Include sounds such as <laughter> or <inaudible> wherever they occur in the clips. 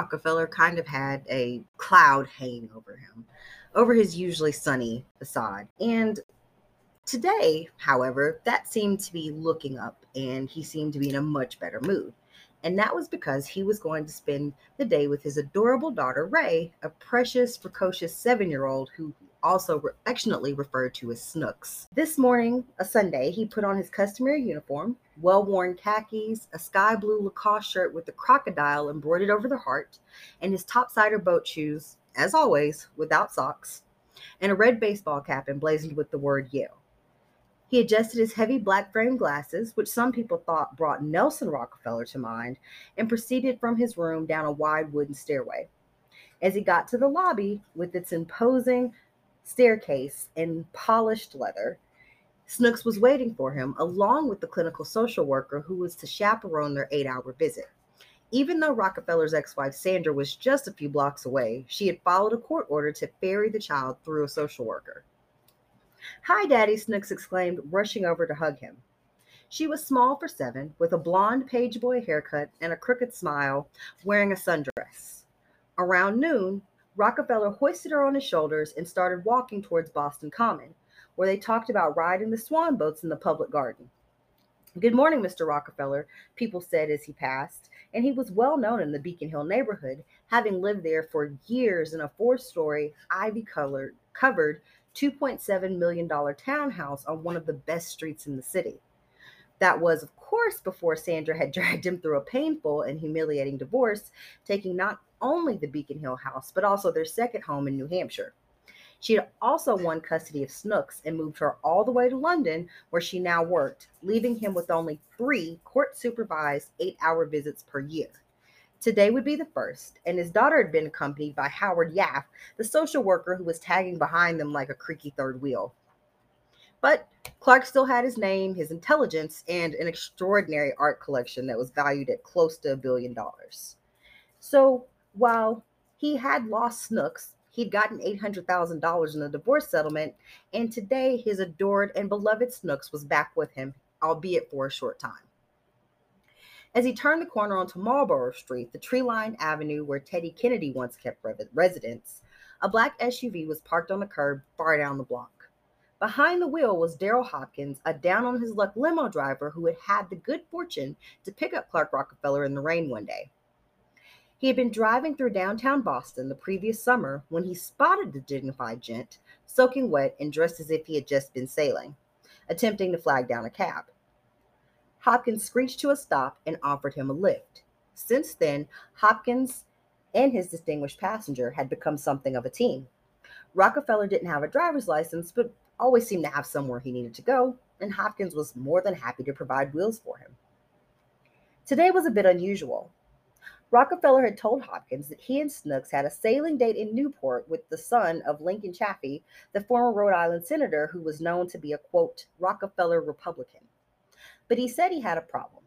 Rockefeller kind of had a cloud hanging over him, over his usually sunny facade. And today, however, that seemed to be looking up and he seemed to be in a much better mood. And that was because he was going to spend the day with his adorable daughter, Reigh, a precious, precocious seven year old who also affectionately referred to as Snooks. This morning, a Sunday, he put on his customary uniform, well worn khakis, a sky blue Lacoste shirt with a crocodile embroidered over the heart, and his topsider boat shoes, as always, without socks, and a red baseball cap emblazoned with the word Yale. He adjusted his heavy black frame glasses, which some people thought brought Nelson Rockefeller to mind, and proceeded from his room down a wide wooden stairway. As he got to the lobby with its imposing staircase and polished leather, Snooks was waiting for him, along with the clinical social worker who was to chaperone their eight hour visit. Even though Rockefeller's ex wife Sandra was just a few blocks away, she had followed a court order to ferry the child through a social worker. Hi, Daddy, Snooks exclaimed, rushing over to hug him. She was small for seven, with a blonde page boy haircut and a crooked smile, wearing a sundress. Around noon, Rockefeller hoisted her on his shoulders and started walking towards Boston Common, where they talked about riding the swan boats in the public garden. Good morning, Mr. Rockefeller, people said as he passed, and he was well known in the Beacon Hill neighborhood, having lived there for years in a four story, ivy colored, covered $2.7 million townhouse on one of the best streets in the city. That was, of course, before Sandra had <laughs> dragged him through a painful and humiliating divorce, taking not only the Beacon Hill house, but also their second home in New Hampshire. She had also won custody of Snooks and moved her all the way to London, where she now worked, leaving him with only three court supervised eight hour visits per year. Today would be the first, and his daughter had been accompanied by Howard Yaffe, the social worker who was tagging behind them like a creaky third wheel. But Clark still had his name, his intelligence, and an extraordinary art collection that was valued at close to a billion dollars. So while he had lost Snooks, he'd gotten $800,000 in a divorce settlement, and today his adored and beloved Snooks was back with him, albeit for a short time. As he turned the corner onto Marlborough Street, the tree lined avenue where Teddy Kennedy once kept residence, a black SUV was parked on the curb far down the block. Behind the wheel was Daryl Hopkins, a down on his luck limo driver who had had the good fortune to pick up Clark Rockefeller in the rain one day. He had been driving through downtown Boston the previous summer when he spotted the dignified gent, soaking wet and dressed as if he had just been sailing, attempting to flag down a cab. Hopkins screeched to a stop and offered him a lift. Since then, Hopkins and his distinguished passenger had become something of a team. Rockefeller didn't have a driver's license, but always seemed to have somewhere he needed to go, and Hopkins was more than happy to provide wheels for him. Today was a bit unusual. Rockefeller had told Hopkins that he and Snooks had a sailing date in Newport with the son of Lincoln Chafee, the former Rhode Island senator who was known to be a quote, Rockefeller Republican but he said he had a problem.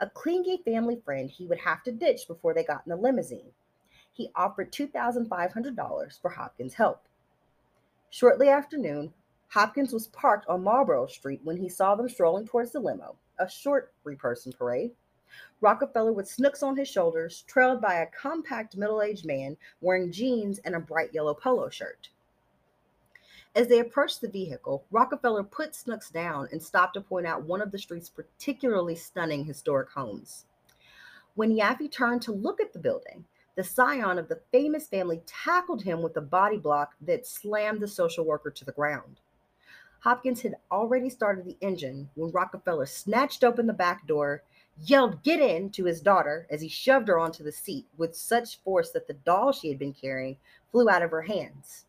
A clingy family friend he would have to ditch before they got in the limousine. He offered $2,500 for Hopkins' help. Shortly after noon, Hopkins was parked on Marlborough Street when he saw them strolling towards the limo, a short three person parade. Rockefeller with snooks on his shoulders, trailed by a compact middle aged man wearing jeans and a bright yellow polo shirt. As they approached the vehicle, Rockefeller put Snooks down and stopped to point out one of the street's particularly stunning historic homes. When Yaffe turned to look at the building, the scion of the famous family tackled him with a body block that slammed the social worker to the ground. Hopkins had already started the engine when Rockefeller snatched open the back door, yelled, Get in to his daughter as he shoved her onto the seat with such force that the doll she had been carrying flew out of her hands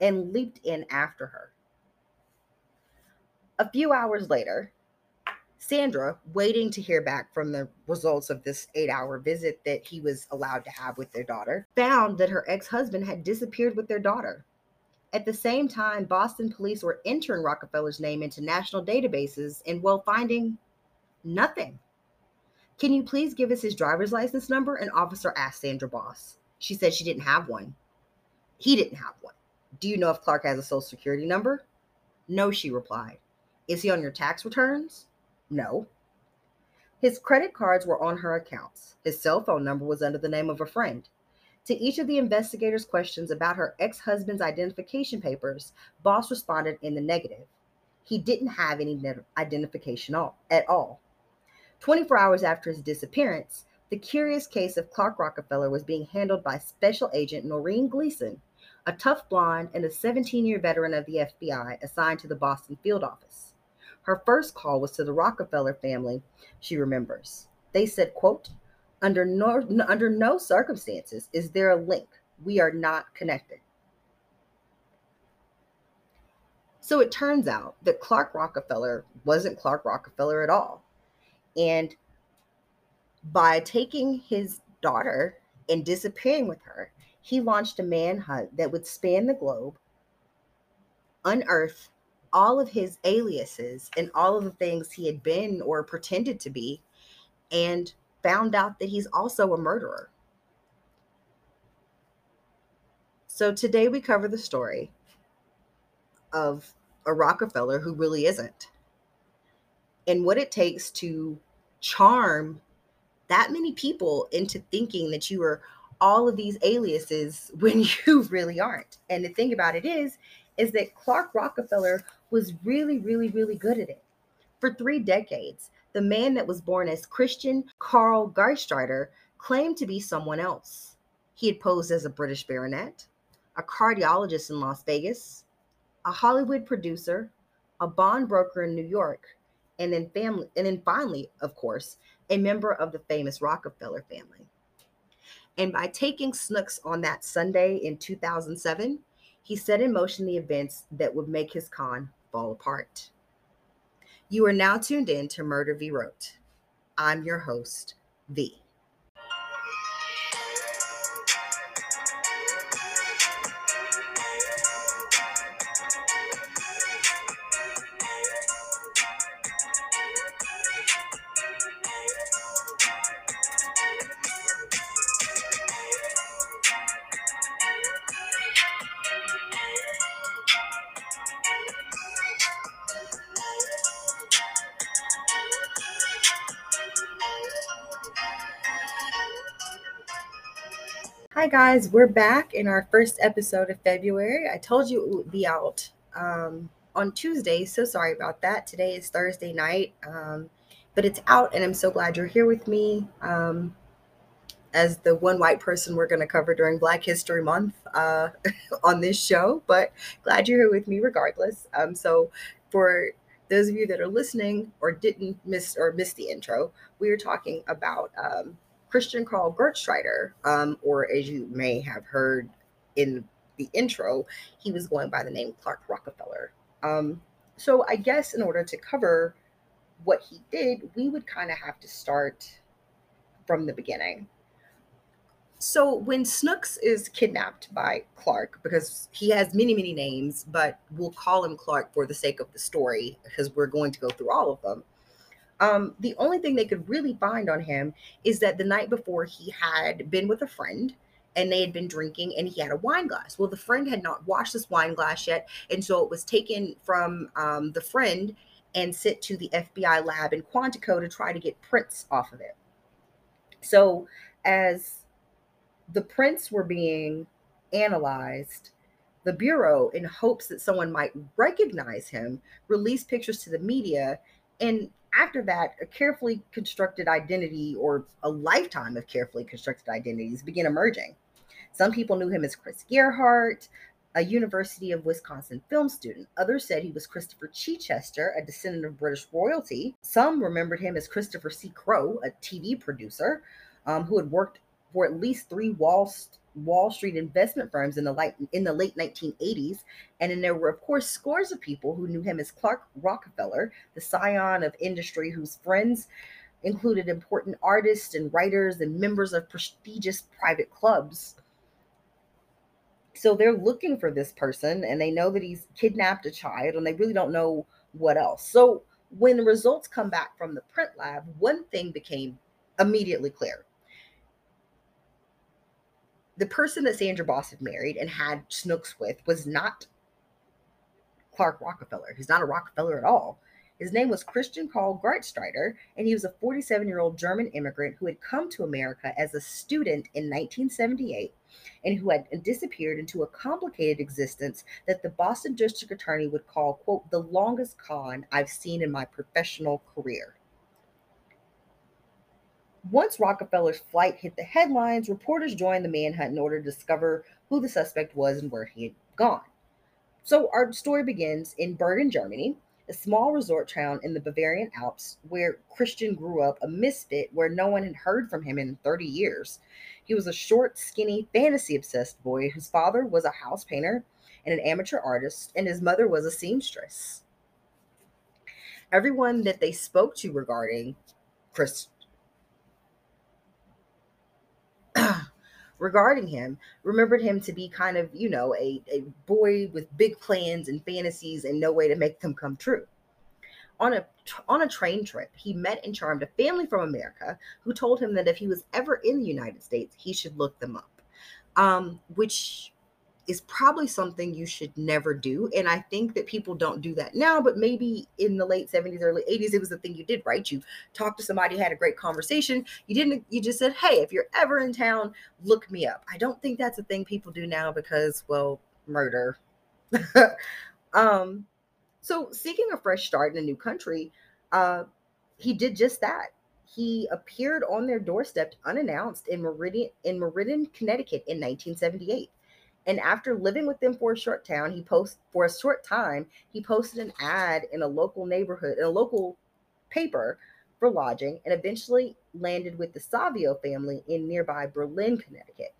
and leaped in after her. A few hours later, Sandra, waiting to hear back from the results of this eight hour visit that he was allowed to have with their daughter, found that her ex husband had disappeared with their daughter. At the same time, Boston police were entering Rockefeller's name into national databases and, well, finding nothing. Can you please give us his driver's license number? An officer asked Sandra Boss. She said she didn't have one. He didn't have one. Do you know if Clark has a social security number? No, she replied. Is he on your tax returns? No. His credit cards were on her accounts. His cell phone number was under the name of a friend. To each of the investigators' questions about her ex husband's identification papers, Boss responded in the negative. He didn't have any identification at all. 24 hours after his disappearance, the curious case of Clark Rockefeller was being handled by Special Agent Noreen Gleason, a tough blonde and a 17 year veteran of the FBI assigned to the Boston field office. Her first call was to the Rockefeller family, she remembers. They said, quote, under no, under no circumstances is there a link. We are not connected. So it turns out that Clark Rockefeller wasn't Clark Rockefeller at all. And by taking his daughter and disappearing with her, he launched a manhunt that would span the globe, unearth all of his aliases and all of the things he had been or pretended to be, and found out that he's also a murderer. So today we cover the story of a Rockefeller who really isn't, and what it takes to charm that many people into thinking that you are all of these aliases <laughs> when you really aren't. And the thing about it is, is that Clark Rockefeller was really, really, really good at it. For three decades, the man that was born as Christian Carl Geistreiter claimed to be someone else. He had posed as a British baronet, a cardiologist in Las Vegas, a Hollywood producer, a bond broker in New York, and then family and then finally, of course, a member of the famous Rockefeller family. And by taking Snooks on that Sunday in 2007, he set in motion the events that would make his con fall apart. You are now tuned in to Murder V Wrote. I'm your host, V. guys. We're back in our first episode of February. I told you it would be out um, on Tuesday. So sorry about that. Today is Thursday night, um, but it's out, and I'm so glad you're here with me um, as the one white person we're going to cover during Black History Month uh, <laughs> on this show. But glad you're here with me regardless. Um, so, for those of you that are listening or didn't miss or miss the intro, we were talking about um, Christian Carl Geistreiter, um, or as you may have heard in the intro, he was going by the name Clark Rockefeller. Um, so I guess in order to cover what he did, we would kind of have to start from the beginning. So when Snooks is kidnapped by Clark, because he has many, many names, but we'll call him Clark for the sake of the story, because we're going to go through all of them. Um, the only thing they could really find on him is that the night before he had been with a friend and they had been drinking and he had a wine glass. Well, the friend had not washed this wine glass yet. And so it was taken from um, the friend and sent to the FBI lab in Quantico to try to get prints off of it. So as the prints were being analyzed, the Bureau, in hopes that someone might recognize him, released pictures to the media. And after that, a carefully constructed identity or a lifetime of carefully constructed identities began emerging. Some people knew him as Chris Gerhardt, a University of Wisconsin film student. Others said he was Christopher Chichester, a descendant of British royalty. Some remembered him as Christopher C. Crowe, a TV producer um, who had worked for at least three Wall, Wall Street investment firms in the late in the late 1980s, and then there were of course scores of people who knew him as Clark Rockefeller, the scion of industry, whose friends included important artists and writers and members of prestigious private clubs. So they're looking for this person, and they know that he's kidnapped a child, and they really don't know what else. So when the results come back from the print lab, one thing became immediately clear the person that Sandra Boss had married and had Snooks with was not Clark Rockefeller. He's not a Rockefeller at all. His name was Christian Karl Gartstreiter, and he was a 47 year old German immigrant who had come to America as a student in 1978 and who had disappeared into a complicated existence that the Boston District Attorney would call, quote, the longest con I've seen in my professional career. Once Rockefeller's flight hit the headlines, reporters joined the manhunt in order to discover who the suspect was and where he had gone. So our story begins in Bergen, Germany, a small resort town in the Bavarian Alps where Christian grew up, a misfit where no one had heard from him in 30 years. He was a short, skinny, fantasy obsessed boy whose father was a house painter and an amateur artist, and his mother was a seamstress. Everyone that they spoke to regarding Chris regarding him remembered him to be kind of, you know, a, a boy with big plans and fantasies and no way to make them come true. On a on a train trip, he met and charmed a family from America who told him that if he was ever in the United States, he should look them up. Um, which is probably something you should never do. And I think that people don't do that now, but maybe in the late 70s, early 80s, it was the thing you did, right? You talked to somebody, had a great conversation. You didn't, you just said, hey, if you're ever in town, look me up. I don't think that's a thing people do now because, well, murder. <laughs> um, so seeking a fresh start in a new country, uh, he did just that. He appeared on their doorstep unannounced in Meridian in Meriden, Connecticut in 1978 and after living with them for a short town, he post for a short time, he posted an ad in a local neighborhood, in a local paper for lodging, and eventually landed with the Savio family in nearby Berlin, Connecticut.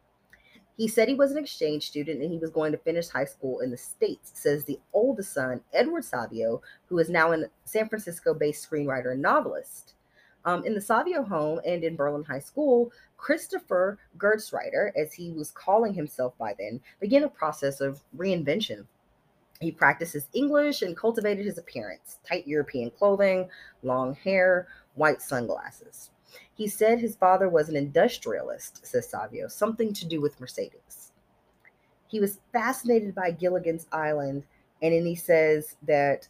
He said he was an exchange student and he was going to finish high school in the States, says the oldest son, Edward Savio, who is now a San Francisco based screenwriter and novelist. Um, in the Savio home and in Berlin High School, Christopher Gartstreiter, as he was calling himself by then, began a process of reinvention. He practiced his English and cultivated his appearance tight European clothing, long hair, white sunglasses. He said his father was an industrialist, says Savio, something to do with Mercedes. He was fascinated by Gilligan's Island, and then he says that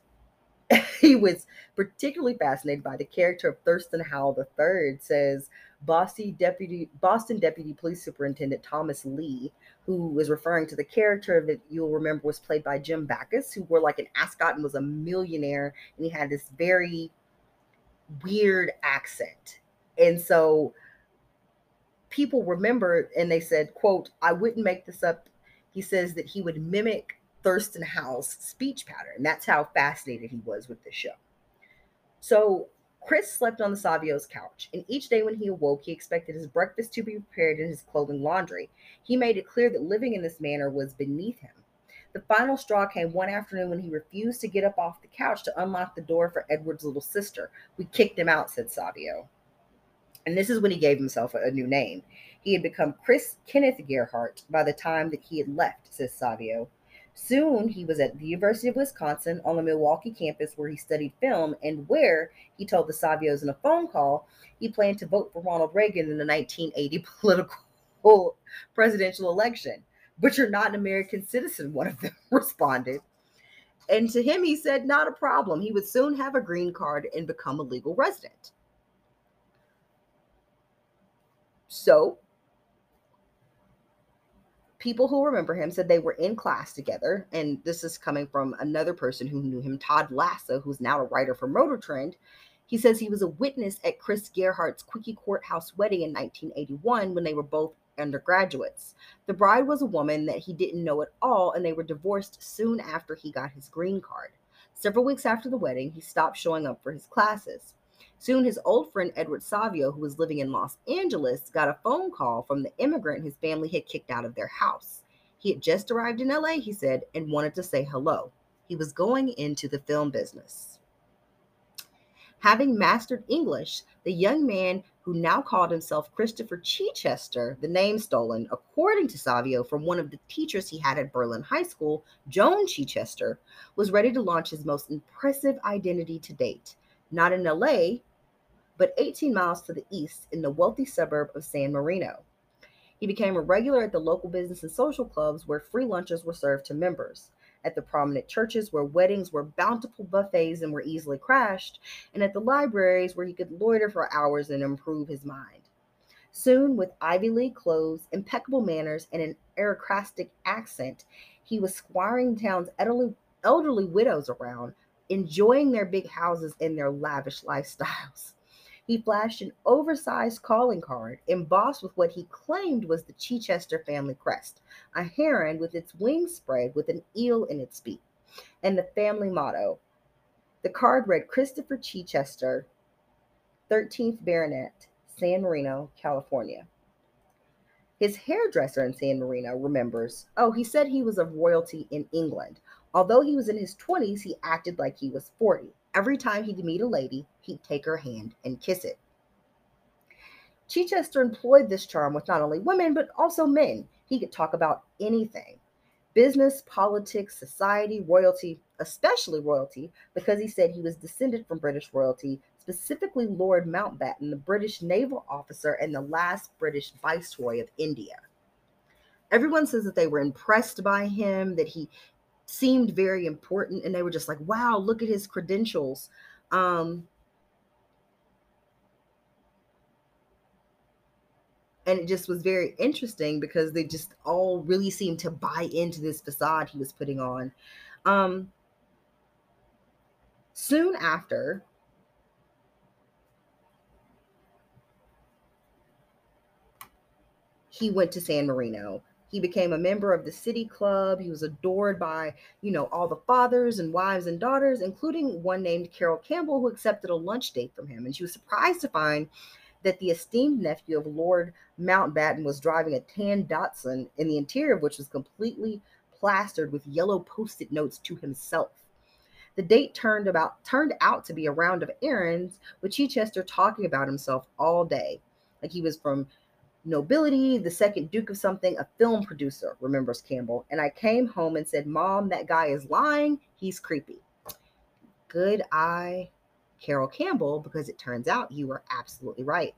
<laughs> he was particularly fascinated by the character of Thurston Howell III, says Boston Deputy Boston Deputy Police Superintendent Thomas Lee, who was referring to the character that you'll remember was played by Jim Backus, who wore like an ascot and was a millionaire, and he had this very weird accent. And so people remember and they said, quote, I wouldn't make this up. He says that he would mimic Thurston Howell's speech pattern. That's how fascinated he was with the show. So Chris slept on the Savio's couch, and each day when he awoke, he expected his breakfast to be prepared and his clothing laundry. He made it clear that living in this manner was beneath him. The final straw came one afternoon when he refused to get up off the couch to unlock the door for Edward's little sister. We kicked him out, said Savio. And this is when he gave himself a, new name. He had become Chris Kenneth Gerhardt by the time that he had left, says Savio. Soon he was at the University of Wisconsin on the Milwaukee campus where he studied film and where he told the Savios in a phone call he planned to vote for Ronald Reagan in the 1980 <laughs> political presidential election. But you're not an American citizen, one of them <laughs> responded. And to him, he said, not a problem. He would soon have a green card and become a legal resident. So people who remember him said they were in class together. And this is coming from another person who knew him, Todd Lassa, who's now a writer for Motor Trend. He says he was a witness at Chris Gerhardt's Quickie Courthouse wedding in 1981 when they were both undergraduates. The bride was a woman that he didn't know at all, and they were divorced soon after he got his green card. Several weeks after the wedding, he stopped showing up for his classes. Soon, his old friend Edward Savio, who was living in Los Angeles, got a phone call from the immigrant his family had kicked out of their house. He had just arrived in LA, he said, and wanted to say hello. He was going into the film business. Having mastered English, the young man who now called himself Christopher Chichester, the name stolen, according to Savio, from one of the teachers he had at Berlin High School, Joan Chichester, was ready to launch his most impressive identity to date. Not in LA, but 18 miles to the east in the wealthy suburb of San Marino. He became a regular at the local business and social clubs where free lunches were served to members. at the prominent churches where weddings were bountiful buffets and were easily crashed, and at the libraries where he could loiter for hours and improve his mind. Soon, with Ivy League clothes, impeccable manners, and an aristocratic accent, he was squiring town's elderly, elderly widows around, enjoying their big houses and their lavish <laughs> lifestyles. He flashed an oversized calling card embossed with what he claimed was the Chichester family crest a heron with its wings spread with an eel in its beak, and the family motto. The card read Christopher Chichester, 13th Baronet, San Marino, California. His hairdresser in San Marino remembers, oh, he said he was of royalty in England. Although he was in his 20s, he acted like he was 40. Every time he'd meet a lady, he'd take her hand and kiss it. Chichester employed this charm with not only women, but also men. He could talk about anything business, politics, society, royalty, especially royalty, because he said he was descended from British royalty, specifically Lord Mountbatten, the British naval officer and the last British viceroy of India. Everyone says that they were impressed by him, that he seemed very important and they were just like wow look at his credentials um and it just was very interesting because they just all really seemed to buy into this facade he was putting on um soon after he went to San Marino he became a member of the city club. He was adored by, you know, all the fathers and wives and daughters, including one named Carol Campbell, who accepted a lunch date from him. And she was surprised to find that the esteemed nephew of Lord Mountbatten was driving a tan Datsun, in the interior of which was completely plastered with yellow post-it notes to himself. The date turned about turned out to be a round of errands, with Chichester talking about himself all day. Like he was from nobility, the second Duke of something, a film producer, remembers Campbell. And I came home and said, Mom, that guy is lying. He's creepy. Good eye, Carol Campbell, because it turns out you were absolutely right.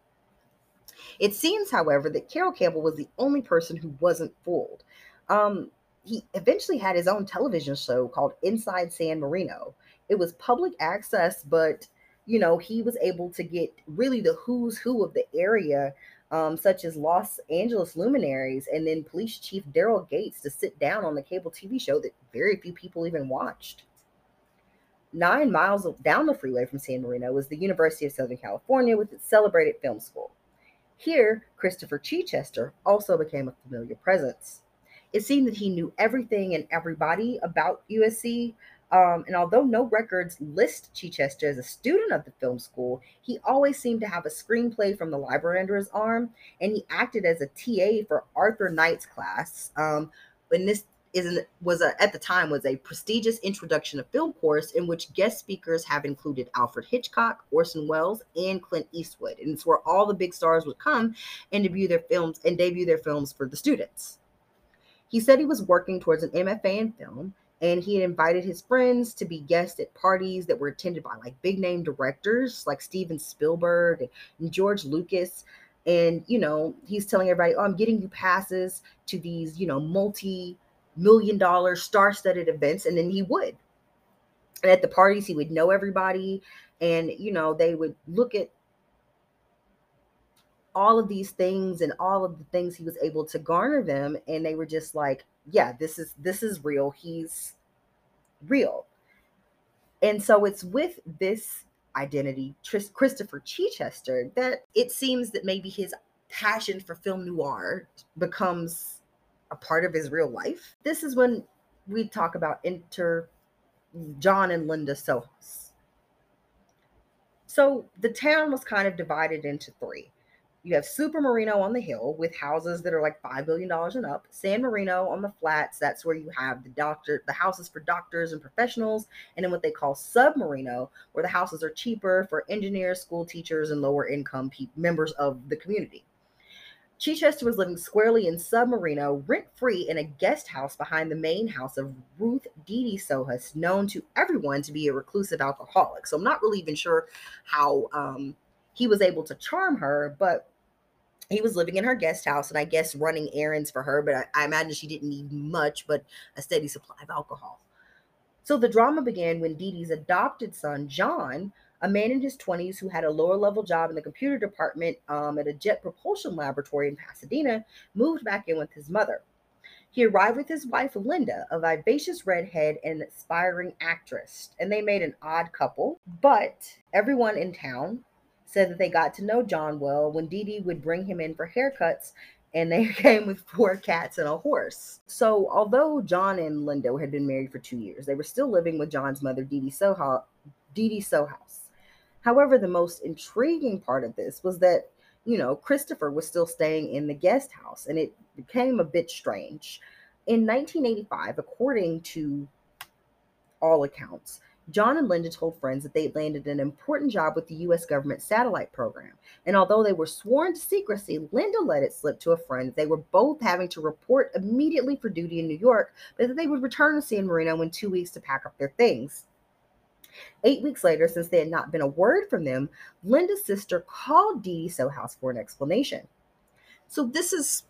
It seems, however, that Carol Campbell was the only person who wasn't fooled. Um, he eventually had his own television show called Inside San Marino. It was public access, but you know, he was able to get really the who's who of the area um, such as Los Angeles luminaries and then police chief Daryl Gates to sit down on the cable TV show that very few people even watched. Nine miles down the freeway from San Marino was the University of Southern California with its celebrated film school. Here, Christopher Chichester also became a familiar presence. It seemed that he knew everything and everybody about USC, um, and although no records list Chichester as a student of the film school, he always seemed to have a screenplay from the library under his arm, and he acted as a TA for Arthur Knight's class. Um, and this is was a, at the time was a prestigious introduction to film course in which guest speakers have included Alfred Hitchcock, Orson Welles, and Clint Eastwood, and it's where all the big stars would come and debut their films and debut their films for the students. He said he was working towards an MFA in film and he had invited his friends to be guests at parties that were attended by like big name directors like Steven Spielberg and George Lucas. And you know, he's telling everybody, "Oh, I'm getting you passes to these, you know, multi million dollar star studded events." And then he would. And at the parties, he would know everybody, and you know, they would look at all of these things and all of the things he was able to garner them and they were just like yeah, this is this is real. He's real. And so it's with this identity, Christopher Chichester, that it seems that maybe his passion for film noir becomes a part of his real life. This is when we talk about enter John and Linda Sohus. So the town was kind of divided into three. You have Super Marino on the hill with houses that are like five billion dollars and up. San Marino on the flats, that's where you have the doctor, the houses for doctors and professionals, and then what they call Submarino, where the houses are cheaper for engineers, school teachers, and lower income pe- members of the community. Chichester was living squarely in Submarino, rent free in a guest house behind the main house of Ruth Dee Sohus, known to everyone to be a reclusive alcoholic. So I'm not really even sure how um, he was able to charm her, but he was living in her guest house and I guess running errands for her, but I, I, imagine she didn't need much, but a steady supply of alcohol. So the drama began when Dee's adopted son, John, a man in his 20s who had a lower level job in the computer department um, at a jet propulsion laboratory in Pasadena, moved back in with his mother. He arrived with his wife, Linda, a vivacious redhead and aspiring actress, and they made an odd couple. But everyone in town said that they got to know John well when Dee Dee would bring him in for haircuts and they <laughs> came with four cats and a horse. So, although John and Linda had been married for two years, they were still living with John's mother, Dee Dee Soho, Dee Dee Sohus. However, the most intriguing part of this was that, you know, Christopher was still staying in the guest house, and it became a bit strange. In 1985, according to all accounts, John and Linda told friends that they had landed an important job with the U.S. government satellite program. And although they were sworn to secrecy, Linda let it slip to a friend that they were both having to report immediately for duty in New York, but that they would return to San Marino in two weeks to pack up their things. Eight weeks later, since there had not been a word from them, Linda's sister called Dee Dee Sohus for an explanation. So this is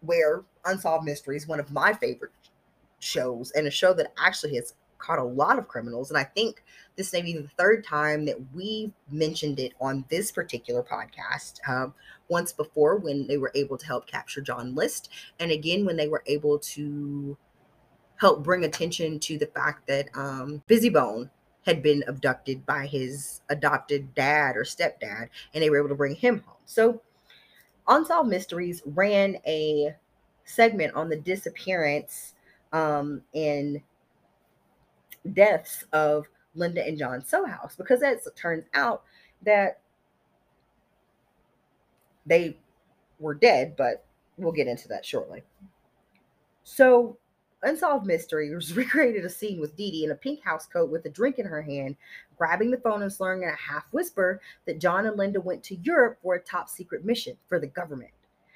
where Unsolved Mysteries, one of my favorite shows, and a show that actually has caught a lot of criminals. And I think this may be the third time that we've mentioned it on this particular podcast. Um, once before, when they were able to help capture John List, and again, when they were able to help bring attention to the fact that um, Bizzy Bone had been abducted by his adopted dad or stepdad, and they were able to bring him home. So, Unsolved Mysteries ran a segment on the disappearance um, and deaths of Linda and John Sohus because as it turns out that they were dead, but we'll get into that shortly. So, Unsolved Mysteries <laughs> recreated a scene with Dee Dee in a pink house coat with a drink in her hand, grabbing the phone and slurring in a half whisper that John and Linda went to Europe for a top secret mission for the government.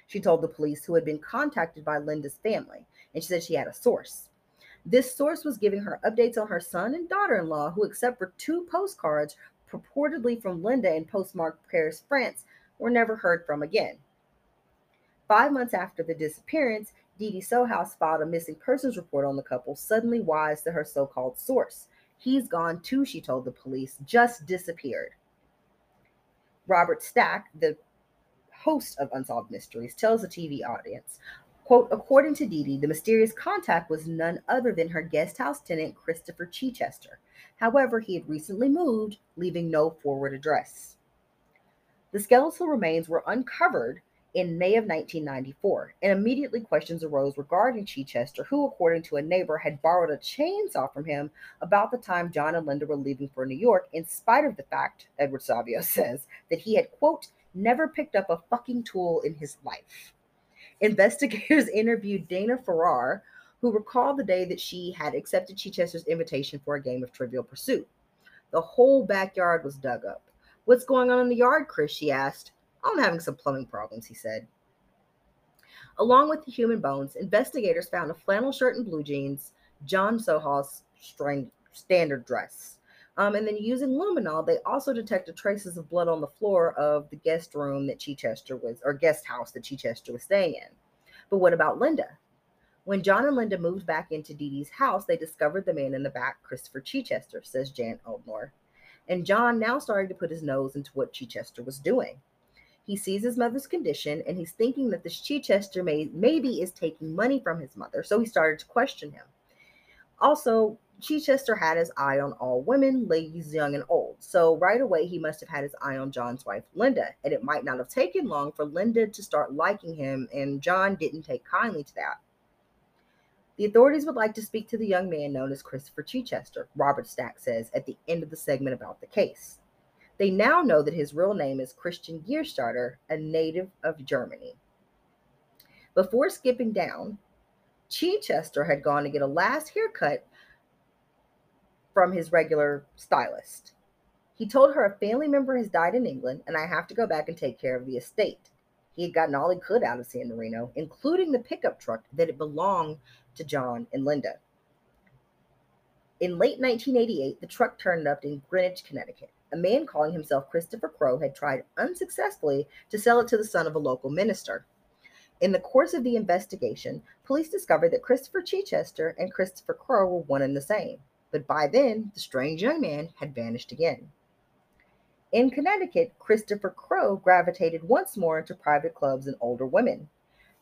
She told the police who had been contacted by Linda's family, and she said she had a source. This source was giving her updates on her son and daughter in law, who, except for two postcards purportedly from Linda and postmarked Paris, France, were never heard from again. Five months after the disappearance, Dee Dee Sohus filed a missing persons report on the couple, suddenly wise to her so called source. He's gone too, she told the police, just disappeared. Robert Stack, the host of Unsolved Mysteries, tells the TV audience Quote, according to Dee Dee, the mysterious contact was none other than her guest house tenant, Christopher Chichester. However, he had recently moved, leaving no forward address. The skeletal remains were uncovered in May of 1994, and immediately questions arose regarding Chichester, who, according to a neighbor, had borrowed a chainsaw from him about the time John and Linda were leaving for New York, in spite of the fact, Edward Savio <laughs> says, that he had, quote, never picked up a fucking tool in his life. Investigators <laughs> interviewed Dana Farrar, who recalled the day that she had accepted Chichester's invitation for a game of Trivial Pursuit. The whole backyard was dug up. What's going on in the yard, Chris? She asked. I'm having some plumbing problems, he said. Along with the human bones, investigators found a flannel shirt and blue jeans, John Sohus' standard dress. Um, and then using luminol, they also detected traces of blood on the floor of the guest room that Chichester was, or guest house that Chichester was staying in. But what about Linda? When John and Linda moved back into Dee Dee's house, they discovered the man in the back, Christopher Chichester, says Jan Oldmore. And John now started to put his nose into what Chichester was doing. He sees his mother's condition and he's thinking that this Chichester may, maybe is taking money from his mother, so he started to question him. Also, Chichester had his eye on all women, ladies young and old. So right away, he must have had his eye on John's wife, Linda. And it might not have taken long for Linda to start liking him, and John didn't take kindly to that. The authorities would like to speak to the young man known as Christopher Chichester, Robert Stack says at the end of the segment about the case. They now know that his real name is Christian Gierstarter, a native of Germany. Before skipping down, Chichester had gone to get a last haircut from his regular stylist. He told her a family member has died in England and I have to go back and take care of the estate. He had gotten all he could out of San Marino, including the pickup truck that it belonged to John and Linda. In late 1988, the truck turned up in Greenwich, Connecticut. A man calling himself Christopher Crow had tried unsuccessfully to sell it to the son of a local minister. In the course of the investigation, police discovered that Christopher Chichester and Christopher Crow were one and the same. but by then the strange young man had vanished again. In Connecticut, Christopher Crowe gravitated once more into private clubs and older women.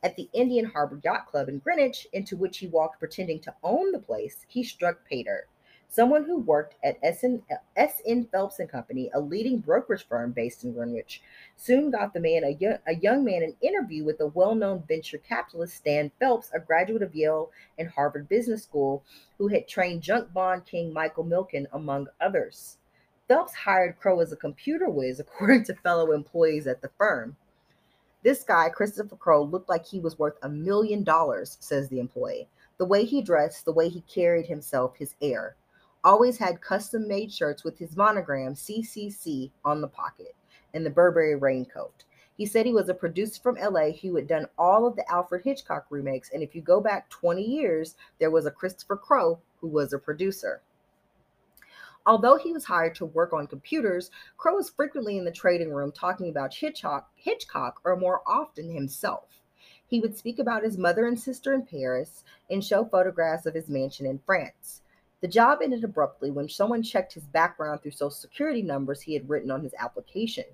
At the Indian Harbor Yacht Club in Greenwich, into which he walked pretending to own the place, he struck Pater, someone who worked at S.N. Phelps and Company, a leading brokerage firm based in Greenwich, soon got the man a young, a young man an interview with the well-known venture capitalist Stan Phelps, a graduate of Yale and Harvard Business School, who had trained junk bond king Michael Milken, among others. Phelps hired Crow as a computer whiz, <laughs> according to fellow employees at the firm. This guy, Christopher Crow, looked like he was worth a million dollars, says the employee. The way he dressed, the way he carried himself, his air always had custom made shirts with his monogram CCC on the pocket and the Burberry raincoat. He said he was a producer from LA who had done all of the Alfred Hitchcock remakes. And if you go back 20 years, there was a Christopher Crowe who was a producer. Although he was hired to work on computers, Crowe was frequently in the trading room talking about Hitchcock, Hitchcock or more often himself. He would speak about his mother and sister in Paris and show photographs of his mansion in France. The job ended abruptly when someone checked his background through social security numbers he had written on his application.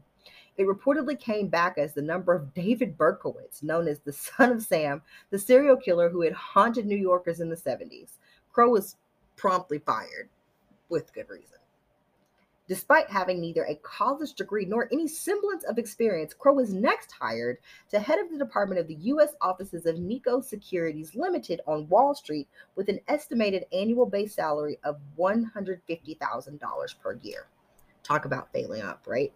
It reportedly came back as the number of David Berkowitz, known as the <laughs> son of Sam, the serial killer who had haunted New Yorkers in the 70s. Crow was promptly fired with good reason. Despite having neither a college degree nor any semblance of experience, Crow was next hired to head of the department of the U.S. offices of Nikko Securities Limited on Wall Street with an estimated annual base salary of $150,000 per year. Talk about failing up, right?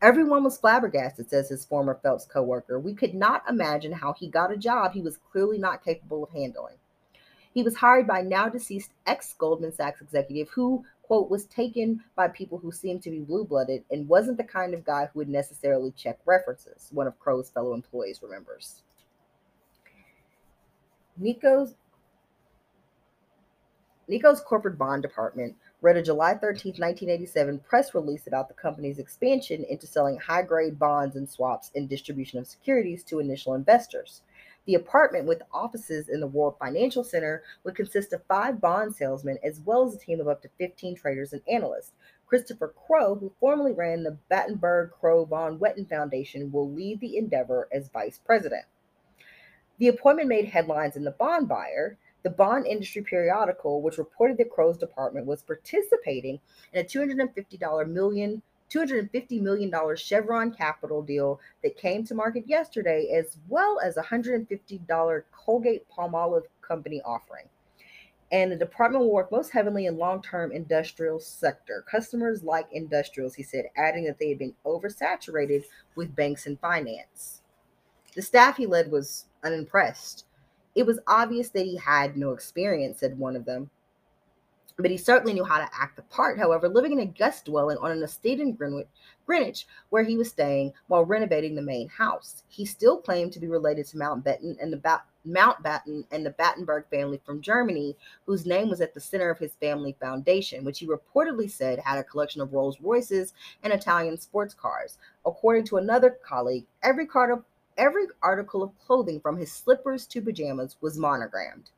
Everyone was flabbergasted, says his former Phelps co worker. We could not imagine how he got a job he was clearly not capable of handling. He was hired by now deceased ex Goldman Sachs executive who, quote, was taken by people who seemed to be blue blooded and wasn't the kind of guy who would necessarily check references, one of Crowe's fellow employees remembers. Nico's Nikko's corporate bond department read a July 13, 1987 press release about the company's expansion into selling high grade bonds and swaps and distribution of securities to initial investors. The apartment with offices in the World Financial Center would consist of five bond salesmen as well as a team of up to 15 traders and analysts. Christopher Crowe, who formerly ran the Battenberg Crowe von Wetten Foundation, will lead the endeavor as vice president. The appointment made headlines in The Bond Buyer, the bond industry periodical, which reported that Crowe's department was participating in a $250 million $250 million Chevron capital deal that came to market yesterday, as well as a $150 Colgate Palmolive company offering. And the department will work most heavily in long-term industrial sector. Customers like industrials, he said, adding that they had been oversaturated with banks and finance. The staff he led was unimpressed. It was obvious that he had no experience, said one of them but he certainly knew how to act the part. However, living in a guest dwelling on an estate in Greenwich, Greenwich, where he was staying while renovating the main house, he still claimed to be related to Mountbatten and the ba- Mountbatten and the Battenberg family from Germany, whose name was at the center of his family foundation, which he reportedly said had a collection of Rolls Royces and Italian sports cars. According to another colleague, every card of every article of clothing from his slippers to pajamas was monogrammed.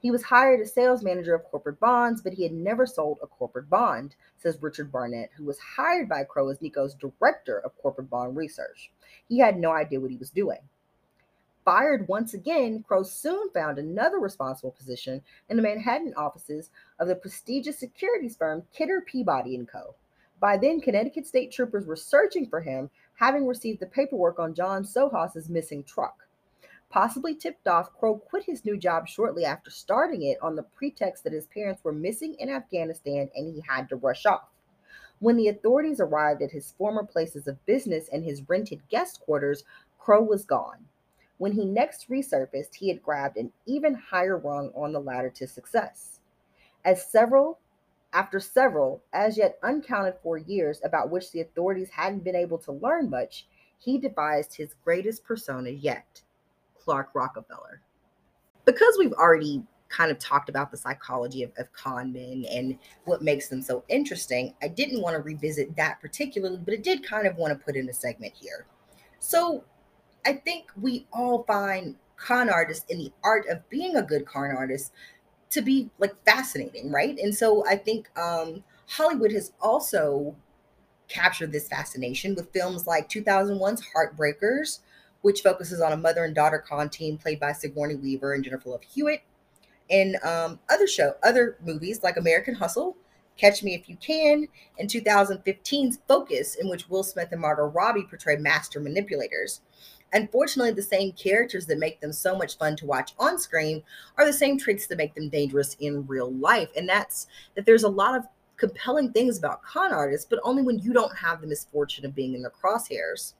He was hired as sales manager of corporate bonds, but he had never sold a corporate bond, says Richard Barnett, who was hired by Crow as Nikko's director of corporate bond research. He had no idea what he was doing. Fired once again, Crow soon found another responsible position in the Manhattan offices of the prestigious securities firm Kidder Peabody & Co. By then, Connecticut state troopers were searching for him, having received the paperwork on John Sohus's missing truck. Possibly tipped off, Crowe quit his new job shortly after starting it on the pretext that his parents were missing in Afghanistan and he had to rush off. When the authorities arrived at his former places of business and his rented guest quarters, Crowe was gone. When he next resurfaced, he had grabbed an even higher rung on the ladder to success. As several after several, as yet uncounted for years about which the authorities hadn't been able to learn much, he devised his greatest persona yet Clark Rockefeller. Because we've already kind of talked about the psychology of, of con men and what makes them so interesting, I didn't want to revisit that particularly, but it did kind of want to put in a segment here. So I think we all find con artists in the art of being a good con artist to be like fascinating, right? And so I think um, Hollywood has also captured this fascination with films like 2001's Heartbreakers, which focuses on a mother and daughter con team played by Sigourney Weaver and Jennifer Love Hewitt, and um, other show, other movies like American Hustle, Catch Me If You Can, and 2015's Focus, in which Will Smith and Margot Robbie portray master manipulators. Unfortunately, the same characters that make them so much fun to watch on screen are the same traits that make them dangerous in real life. And that's that there's a lot of compelling things about con artists, but only when you don't have the misfortune of being in their crosshairs.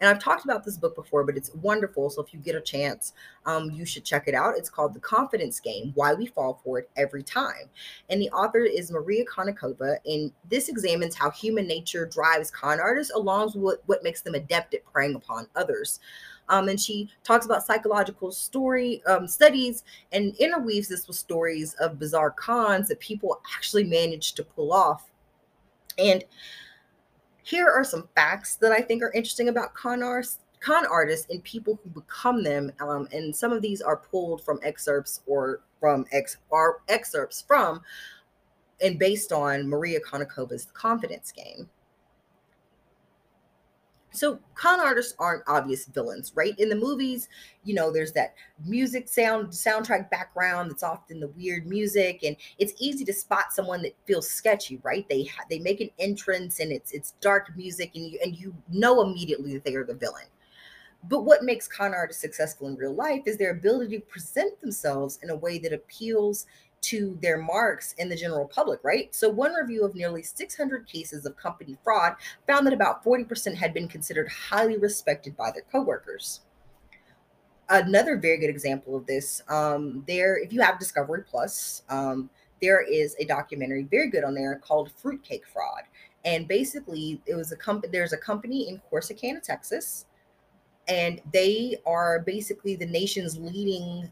And I've talked about this book before, but it's wonderful. So if you get a chance, um, you should check it out. It's called The Confidence Game Why We Fall for It Every Time. And the author is Maria Konnikova. And this examines how human nature drives con artists along with what, makes them adept at preying upon others. Um, and she talks about psychological story um, studies and interweaves this with stories of bizarre cons that people actually manage to pull off. And here are some facts that I think are interesting about con artists con artists and people who become them um, and some of these are pulled from excerpts or from ex excerpts from and based on maria Konnikova's confidence game so con artists aren't obvious villains right? In the movies you know there's that music sound soundtrack background that's often the weird music and it's easy to spot someone that feels sketchy right? They they make an entrance and it's it's dark music and you and you know immediately that they are the villain. But what makes con artists successful in real life is their ability to present themselves in a way that appeals to their marks in the general public, right? So, one review of nearly 600 cases of company fraud found that about 40% had been considered highly respected by their coworkers. Another very good example of this, um, there, if you have Discovery Plus, um, there is a documentary very good on there called Fruitcake Fraud. And basically, it was a company, there's a company in Corsicana, Texas, and they are basically the nation's leading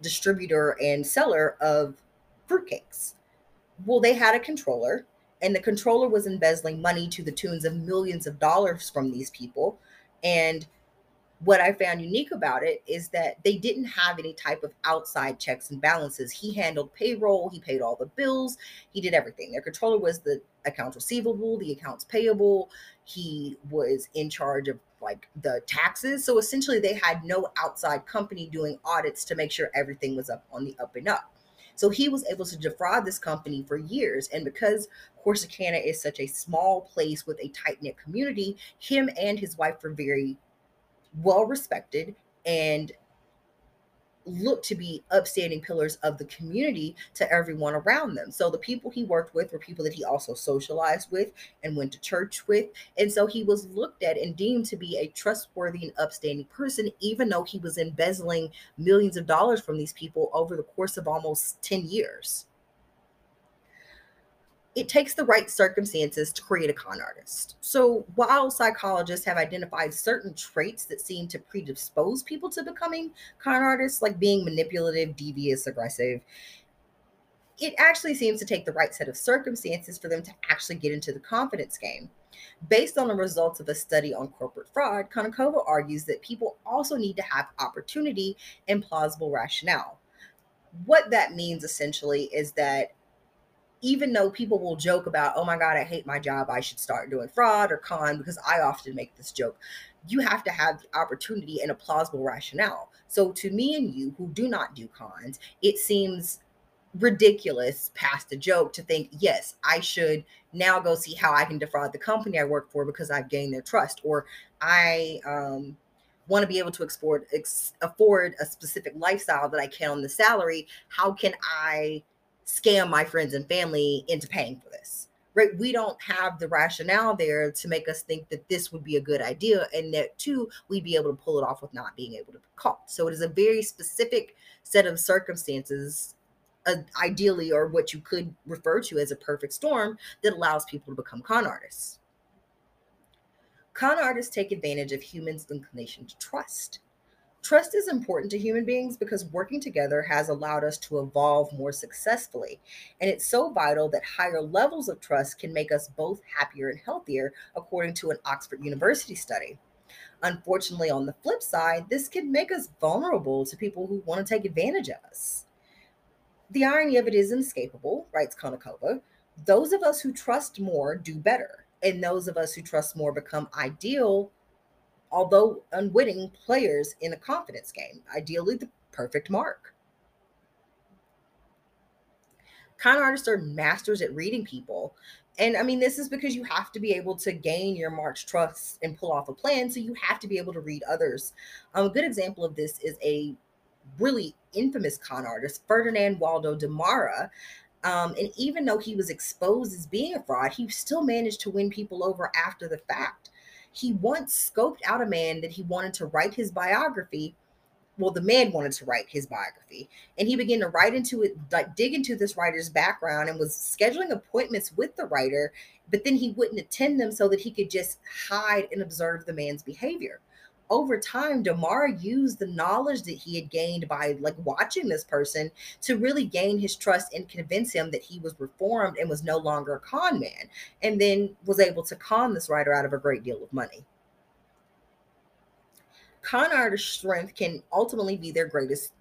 distributor and seller of fruitcakes. Well, they had a controller, and the controller was embezzling money to the tunes of millions of dollars from these people. And what I found unique about it is that they didn't have any type of outside checks and balances. He handled payroll, he paid all the bills, he did everything. Their controller was the accounts receivable, the accounts payable, he was in charge of like the taxes. So essentially, they had no outside company doing audits to make sure everything was up on the up and up. So he was able to defraud this company for years. And because Corsicana is such a small place with a tight knit community, him and his wife were very well respected and look to be upstanding pillars of the community to everyone around them. So the people he worked with were people that he also socialized with and went to church with. And so he was looked at and deemed to be a trustworthy and upstanding person, even though he was embezzling millions of dollars from these people over the course of almost 10 years it takes the right circumstances to create a con artist. So, while psychologists have identified certain traits that seem to predispose people to becoming con artists, like being manipulative, devious, aggressive, it actually seems to take the right set of circumstances for them to actually get into the confidence game. Based on the results of a study on corporate fraud, Konnikova argues that people also need to have opportunity and plausible rationale. What that means essentially is that even though people will joke about, oh my God, I hate my job, I should start doing fraud or con, because I often make this joke, you have to have the opportunity and a plausible rationale. So to me and you who do not do cons, it seems ridiculous past a joke to think, yes, I should now go see how I can defraud the company I work for because I've gained their trust, or I um, want to be able to export, ex- afford a specific lifestyle that I can on the salary. How can I scam my friends and family into paying for this right? We don't have the rationale there to make us think that this would be a good idea and that too we'd be able to pull it off with not being able to be caught. So it is a very specific set of circumstances uh, ideally or what you could refer to as a perfect storm that allows people to become con artists. Con artists take advantage of humans inclination to trust Trust is important to human beings because working together has allowed us to evolve more successfully. And it's so vital that higher levels of trust can make us both happier and healthier, according to an Oxford University study. Unfortunately, on the flip side, this can make us vulnerable to people who want to take advantage of us. The irony of it is inescapable, writes Konnikova. Those of us who trust more do better, and those of us who trust more become ideal, although unwitting players in a confidence game, ideally the perfect mark. Con artists are masters at reading people. And I mean, this is because you have to be able to gain your mark's trust and pull off a plan. So you have to be able to read others. Um, a good example of this is a really infamous con artist, Ferdinand Waldo Demara. Um, and even though he was exposed as being a fraud, he still managed to win people over after the fact. He once scoped out a man that he wanted to write his biography well, the man wanted to write his biography, and he began to write into it, like dig into this writer's background, and was scheduling appointments with the writer. But then he wouldn't attend them so that he could just hide and observe the man's behavior. Over time, Demara used the knowledge that he had gained by like watching this person to really gain his trust and convince him that he was reformed and was no longer a con man, and then was able to con this writer out of a great deal of money con artist strength can ultimately be their greatest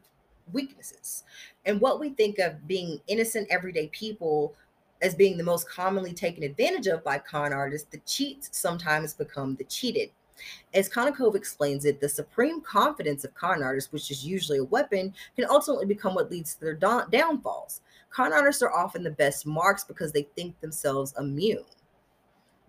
weaknesses. And what we think of being innocent everyday people as being the most commonly taken advantage of by con artists, the cheats sometimes become the cheated. As Konnikova explains it, the supreme confidence of con artists, which is usually a weapon, can ultimately become what leads to their downfalls. Con artists are often the best marks because they think themselves immune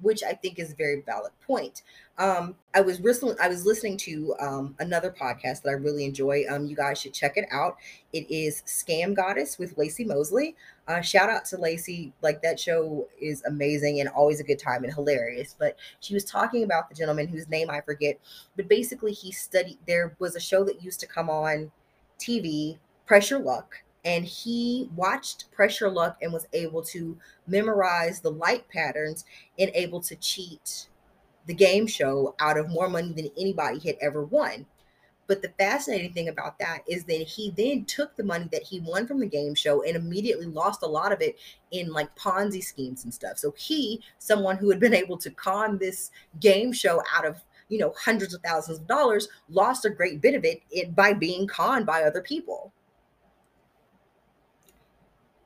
which I think is a very valid point. Um, I was listening. I was listening to um, another podcast that I really enjoy. Um, you guys should check it out. It is Scam Goddess with Laci Mosley. Uh, shout out to Laci. Like that show is amazing and always a good time and hilarious. But she was talking about the gentleman whose name I forget. But basically, he studied. There was a show that used to come on TV, Press Your Luck, and he watched Press Your Luck and was able to memorize the light patterns and able to cheat the game show out of more money than anybody had ever won but the fascinating thing about that is that he then took the money that he won from the game show and immediately lost a lot of it in like Ponzi schemes and stuff. So he, someone who had been able to con this game show out of you know hundreds of thousands of dollars, lost a great bit of it by being conned by other people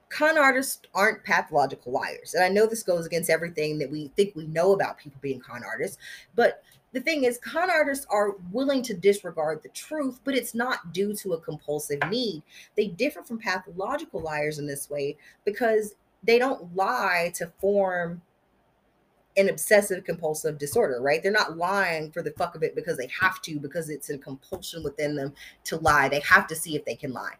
con artists aren't pathological liars. And I know this goes against everything that we think we know about people being con artists, but the thing is, con artists are willing to disregard the truth, but it's not due to a compulsive need. They differ from pathological liars in this way because they don't lie to form an obsessive compulsive disorder, right? They're not lying for the fuck of it because they have to, because it's a compulsion within them to lie. They have to see if they can lie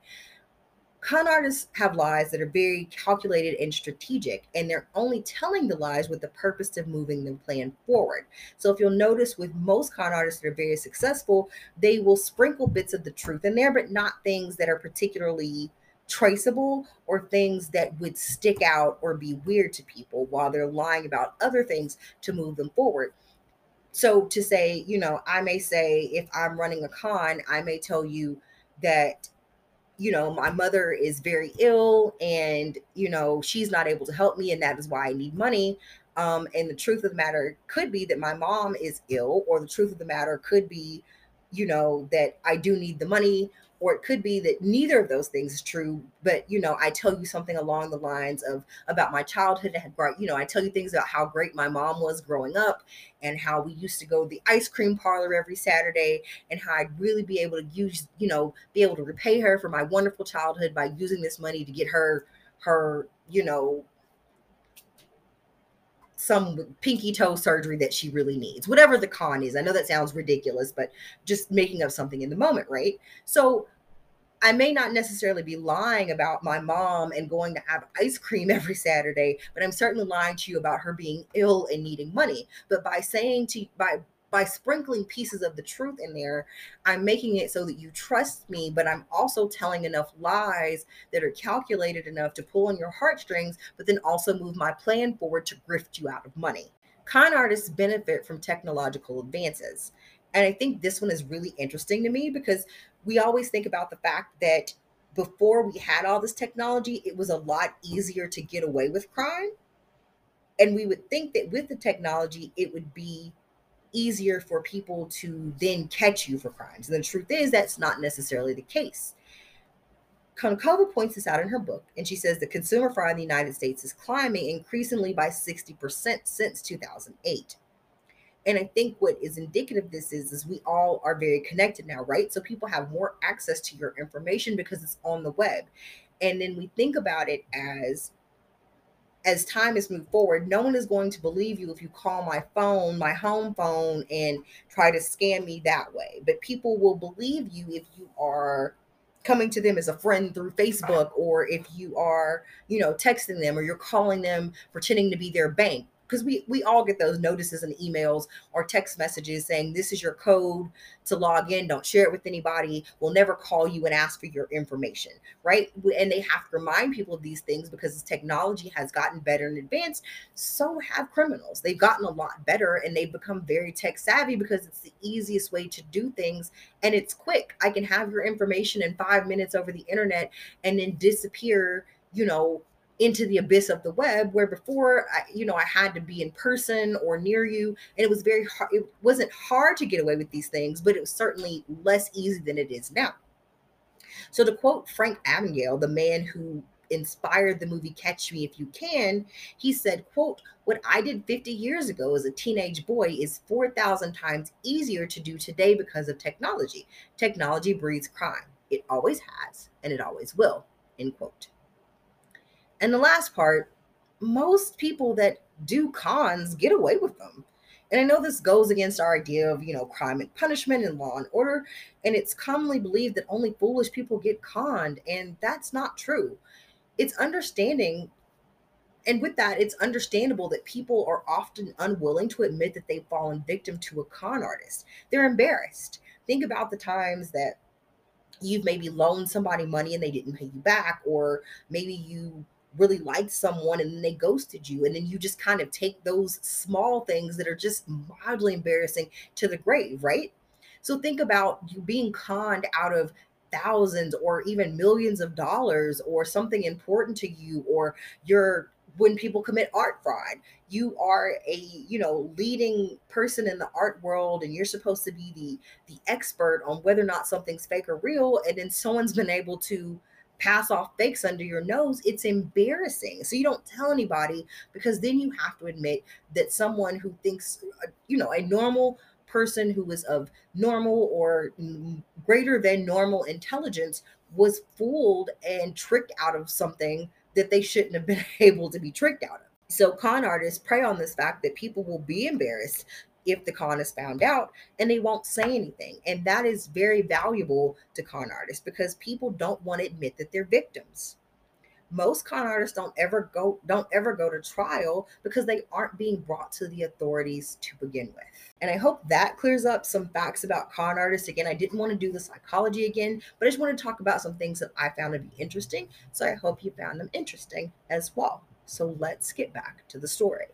con artists have lies that are very calculated and strategic and they're only telling the lies with the purpose of moving the plan forward. So if you'll notice with most con artists that are very successful they will sprinkle bits of the truth in there but not things that are particularly traceable or things that would stick out or be weird to people while they're lying about other things to move them forward. So to say you know i may say if i'm running a con i may tell you that you know, my mother is very ill and, you know, she's not able to help me and that is why I need money. Um, and the truth of the matter could be that my mom is ill, or the truth of the matter could be, you know, that I do need the money, or it could be that neither of those things is true but you know i tell you something along the lines of about my childhood you know i tell you things about how great my mom was growing up and how we used to go to the ice cream parlor every saturday and how i'd really be able to use you know be able to repay her for my wonderful childhood by using this money to get her her you know some pinky toe surgery that she really needs, whatever the con is. I know that sounds ridiculous, but just making up something in the moment, right? So I may not necessarily be lying about my mom and going to have ice cream <laughs> every Saturday, but I'm certainly lying to you about her being ill and needing money. But by saying to by by sprinkling pieces of the truth in there, I'm making it so that you trust me, but I'm also telling enough lies that are calculated enough to pull on your heartstrings, but then also move my plan forward to grift you out of money. Con artists benefit from technological advances. And I think this one is really interesting to me because we always think about the fact that before we had all this technology, it was a lot easier to get away with crime. And we would think that with the technology, it would be easier for people to then catch you for crimes. And the truth is, that's not necessarily the case. Konnikova points this out in her book, and she says the consumer fraud in the United States is climbing increasingly by 60% since 2008. And I think what is indicative of this is, is we all are very connected now, right? So people have more access to your information because it's on the web. And then we think about it as as time has moved forward, no one is going to believe you if you call my phone, my home phone, and try to scam me that way. But people will believe you if you are coming to them as a friend through Facebook or if you are, you know, texting them or you're calling them pretending to be their bank because we we all get those notices and emails or text messages saying this is your code to log in. Don't share it with anybody. We'll never call you and ask for your information right? And they have to remind people of these things because technology has gotten better and advanced so have criminals. They've gotten a lot better and they've become very tech savvy because it's the easiest way to do things and it's quick. I can have your information in 5 minutes over the internet and then disappear you know into the abyss of the web where before I, you know i had to be in person or near you and it was very hard it wasn't hard to get away with these things but it was certainly less easy than it is now. So to quote frank abagnale the man who inspired the movie catch me if you can he said quote what i did 50 years ago as a teenage boy is 4000 times easier to do today because of technology. Technology breeds crime. It always has and it always will end quote and the last part, most people that do cons get away with them. And I know this goes against our idea of, you know, crime and punishment and law and order. And it's commonly believed that only foolish people get conned. And that's not true. It's understanding. And with that, it's understandable that people are often unwilling to admit that they've fallen victim to a con artist. They're embarrassed. Think about the times that you've maybe loaned somebody money and they didn't pay you back, or maybe you really liked someone and then they ghosted you. And then you just kind of take those small things that are just mildly embarrassing to the grave right? So think about you being conned out of thousands or even millions of dollars or something important to you or you're when people commit art fraud. You are a you know leading person in the art world and you're supposed to be the the expert on whether or not something's fake or real. And then someone's been able to pass off fakes under your nose, it's embarrassing. So you don't tell anybody because then you have to admit that someone who thinks, uh, you know, a normal person who is of normal or greater than normal intelligence was fooled and tricked out of something that they shouldn't have been <laughs> able to be tricked out of. So con artists prey on this fact that people will be embarrassed if the con is found out and they won't say anything. And that is very valuable to con artists because people don't want to admit that they're victims. Most con artists don't ever go don't ever go to trial because they aren't being brought to the authorities to begin with. And I hope that clears up some facts about con artists. Again, I didn't want to do the psychology again, but I just want to talk about some things that I found to be interesting. So I hope you found them interesting as well. So let's get back to the story.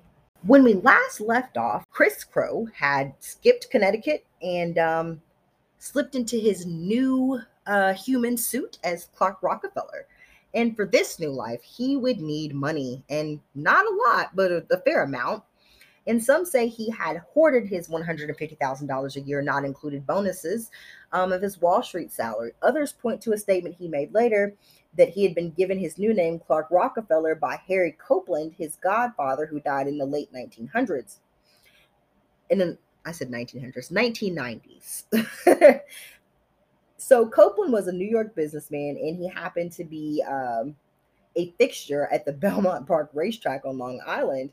When we last left off, Chris Crowe had skipped Connecticut and um, slipped into his new uh, human suit as Clark Rockefeller. And for this new life, he would need money and not a lot, but a, a fair amount. And some say he had hoarded his $150,000 a year, not included bonuses, um, of his Wall Street salary. Others point to a statement he made later that he had been given his new name, Clark Rockefeller, by Harry Copeland, his godfather, who died in the late 1900s. And then I said 1900s, 1990s. <laughs> so Copeland was a New York businessman, and he happened to be um, a fixture at the <laughs> Belmont Park racetrack on Long Island.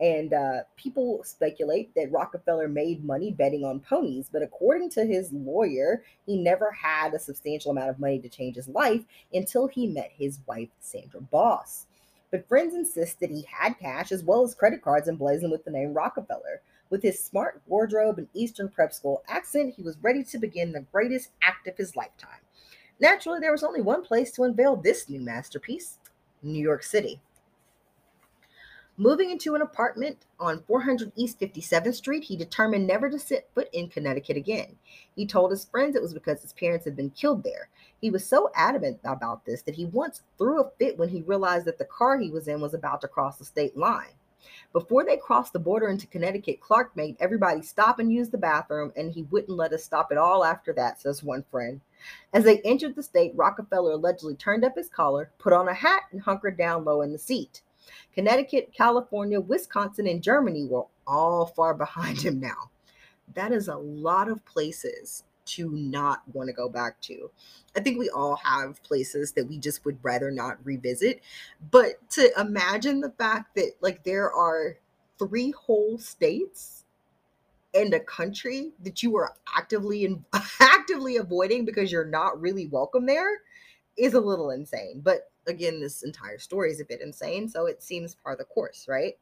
And uh, people speculate that Rockefeller made money betting on ponies, but according to his lawyer, he never had a substantial amount of money to change his life until he met his wife, Sandra Boss. But friends insist that he had cash as well as credit cards emblazoned with the name Rockefeller. With his smart wardrobe and Eastern prep school accent, he was ready to begin the greatest act of his lifetime. Naturally, there was only one place to unveil this new masterpiece New York City. Moving into an apartment on 400 East 57th Street, he determined never to set foot in Connecticut again. He told his friends it was because his parents had been killed there. He was so adamant about this that he once threw a fit when he realized that the car he was in was about to cross the state line. Before they crossed the border into Connecticut, Clark made everybody stop and use the bathroom, and he wouldn't let us stop at all after that, says one friend. As they entered the state, Rockefeller allegedly turned up his collar, put on a hat, and hunkered down low in the seat. Connecticut, California, Wisconsin, and Germany were all far <laughs> behind him now. That is a lot of places to not want to go back to. I think we all have places that we just would rather not revisit. But to imagine the fact that like there are three whole states and a country that you are actively and <laughs> actively avoiding because you're not really welcome there is a little insane. But again, this entire story is a bit insane, so it seems part of the course, right?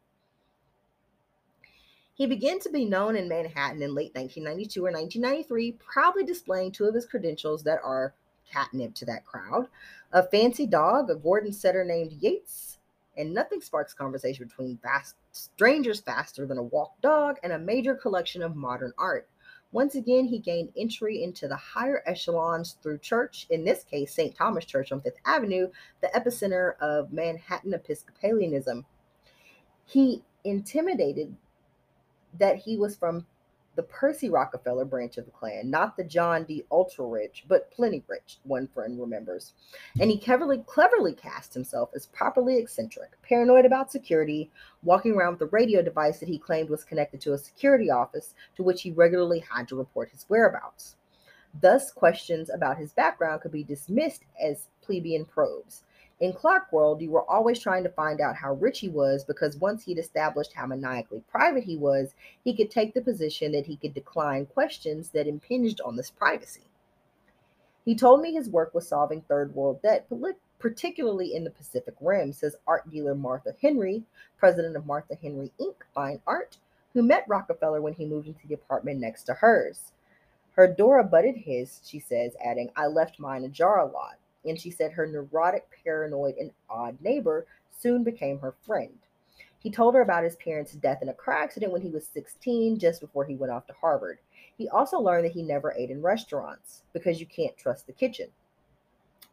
He began to be known in Manhattan in late 1992 or 1993, proudly displaying two of his credentials that are catnip to that crowd a fancy dog, a Gordon setter named Yates, and nothing sparks conversation between fast strangers faster than a walk dog, and a major collection of modern art. Once again, he gained entry into the higher echelons through church, in this case, St. Thomas Church on Fifth Avenue, the epicenter of Manhattan Episcopalianism. He intimidated that he was from the Percy Rockefeller branch of the clan, not the John D. Ultra rich, but plenty rich, one friend remembers. And he cleverly, cleverly cast himself as properly eccentric, paranoid about security, walking around with a radio device that he claimed was connected to a security office to which he regularly had to report his whereabouts. Thus, questions about his background could be dismissed as plebeian probes. In Clark World, you were always trying to find out how rich he was because once he'd established how maniacally private he was, he could take the position that he could decline questions that impinged on this privacy. He told me his work was solving third world debt, particularly in the Pacific Rim, says art dealer Martha Henry, president of Martha Henry Inc. Fine Art, who met Rockefeller when he moved into the apartment next to hers. Her door abutted his, she says, adding, I left mine ajar a lot and she said her neurotic, paranoid, and odd neighbor soon became her friend. He told her about his parents' death in a car accident when he was 16, just before he went off to Harvard. He also learned that he never ate in restaurants because you can't trust the kitchen.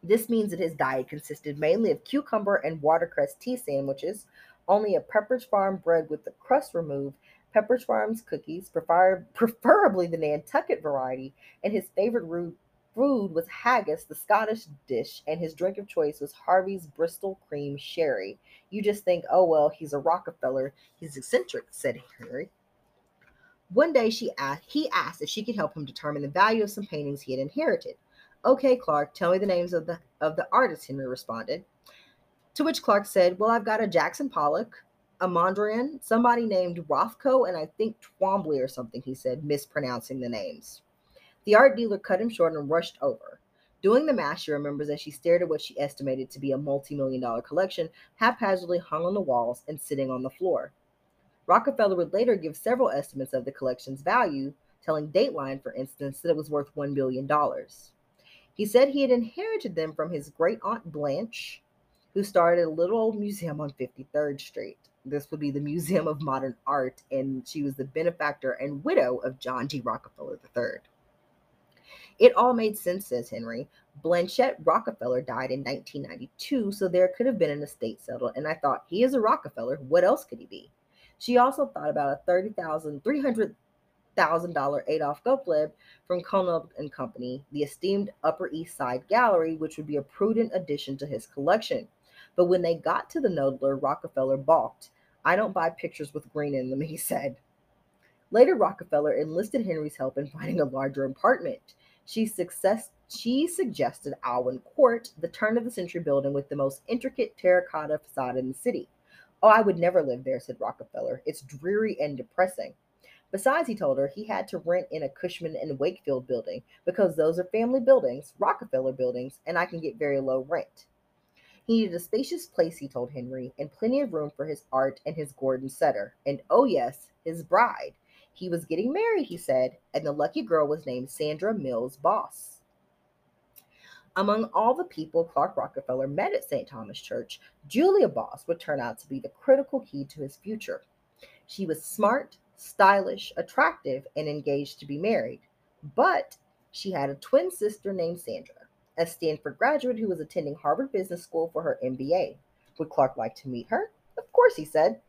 This means that his diet consisted mainly of cucumber and watercress tea sandwiches, only a Pepperidge Farm bread with the crust removed, Pepperidge Farm's cookies, prefer- <laughs> preferably the Nantucket variety, and his favorite root food was haggis, the Scottish dish, and his drink of choice was Harvey's Bristol Cream Sherry. You just think, oh, well, he's a Rockefeller. He's eccentric, said Henry. One day she asked, he asked if she could help him determine the value of some paintings he had inherited. Okay, Clark, tell me the names of the of the artists, Henry responded. To which Clark said, Well, I've got a Jackson Pollock, a Mondrian, somebody named Rothko, and I think Twombly or something, he said, mispronouncing the names. The art dealer cut him short and rushed over. Doing the math, she remembers as she stared at what she estimated to be a multi million dollar collection haphazardly hung on the walls and sitting on the floor. Rockefeller would later give several estimates of the collection's value, telling Dateline, for instance, that it was worth $1 billion. He said he had inherited them from his great aunt Blanche, who started a little old museum on 53rd Street. This would be the Museum of Modern Art, and she was the benefactor and widow of John D. Rockefeller III. It all made sense, says Henry. Blanchette Rockefeller died in 1992, so there could have been an estate settled. And I thought, he is a Rockefeller. What else could he be? She also thought about a $30,000, $300,000 Adolph Gottlieb from Koneld and Company, the esteemed Upper East Side Gallery, which would be a prudent addition to his collection. But when they got to the Knoedler, Rockefeller balked. I don't buy pictures with green in them, <laughs> he said. Later, Rockefeller enlisted Henry's help in finding a larger apartment. She success she suggested Alwyn Court, the turn of the century building with the most intricate terracotta facade in the city. Oh, I would never live there, said Rockefeller. It's dreary and depressing. Besides, he told her he had to rent in a Cushman and Wakefield building because those are family buildings, Rockefeller buildings, and I can get very low rent. He needed a spacious place, he told Henry, and plenty of room for his art and his Gordon setter, and oh yes, his bride. He was getting married, he said, and the lucky girl was named Sandra Mills Boss. Among all the people Clark Rockefeller met at St. Thomas Church, Julia Boss would turn out to be the critical key to his future. She was smart, stylish, attractive, and engaged to be married. But she had a twin sister named Sandra, a Stanford graduate who was attending Harvard Business School for her MBA. Would Clark like to meet her? Of course, he said.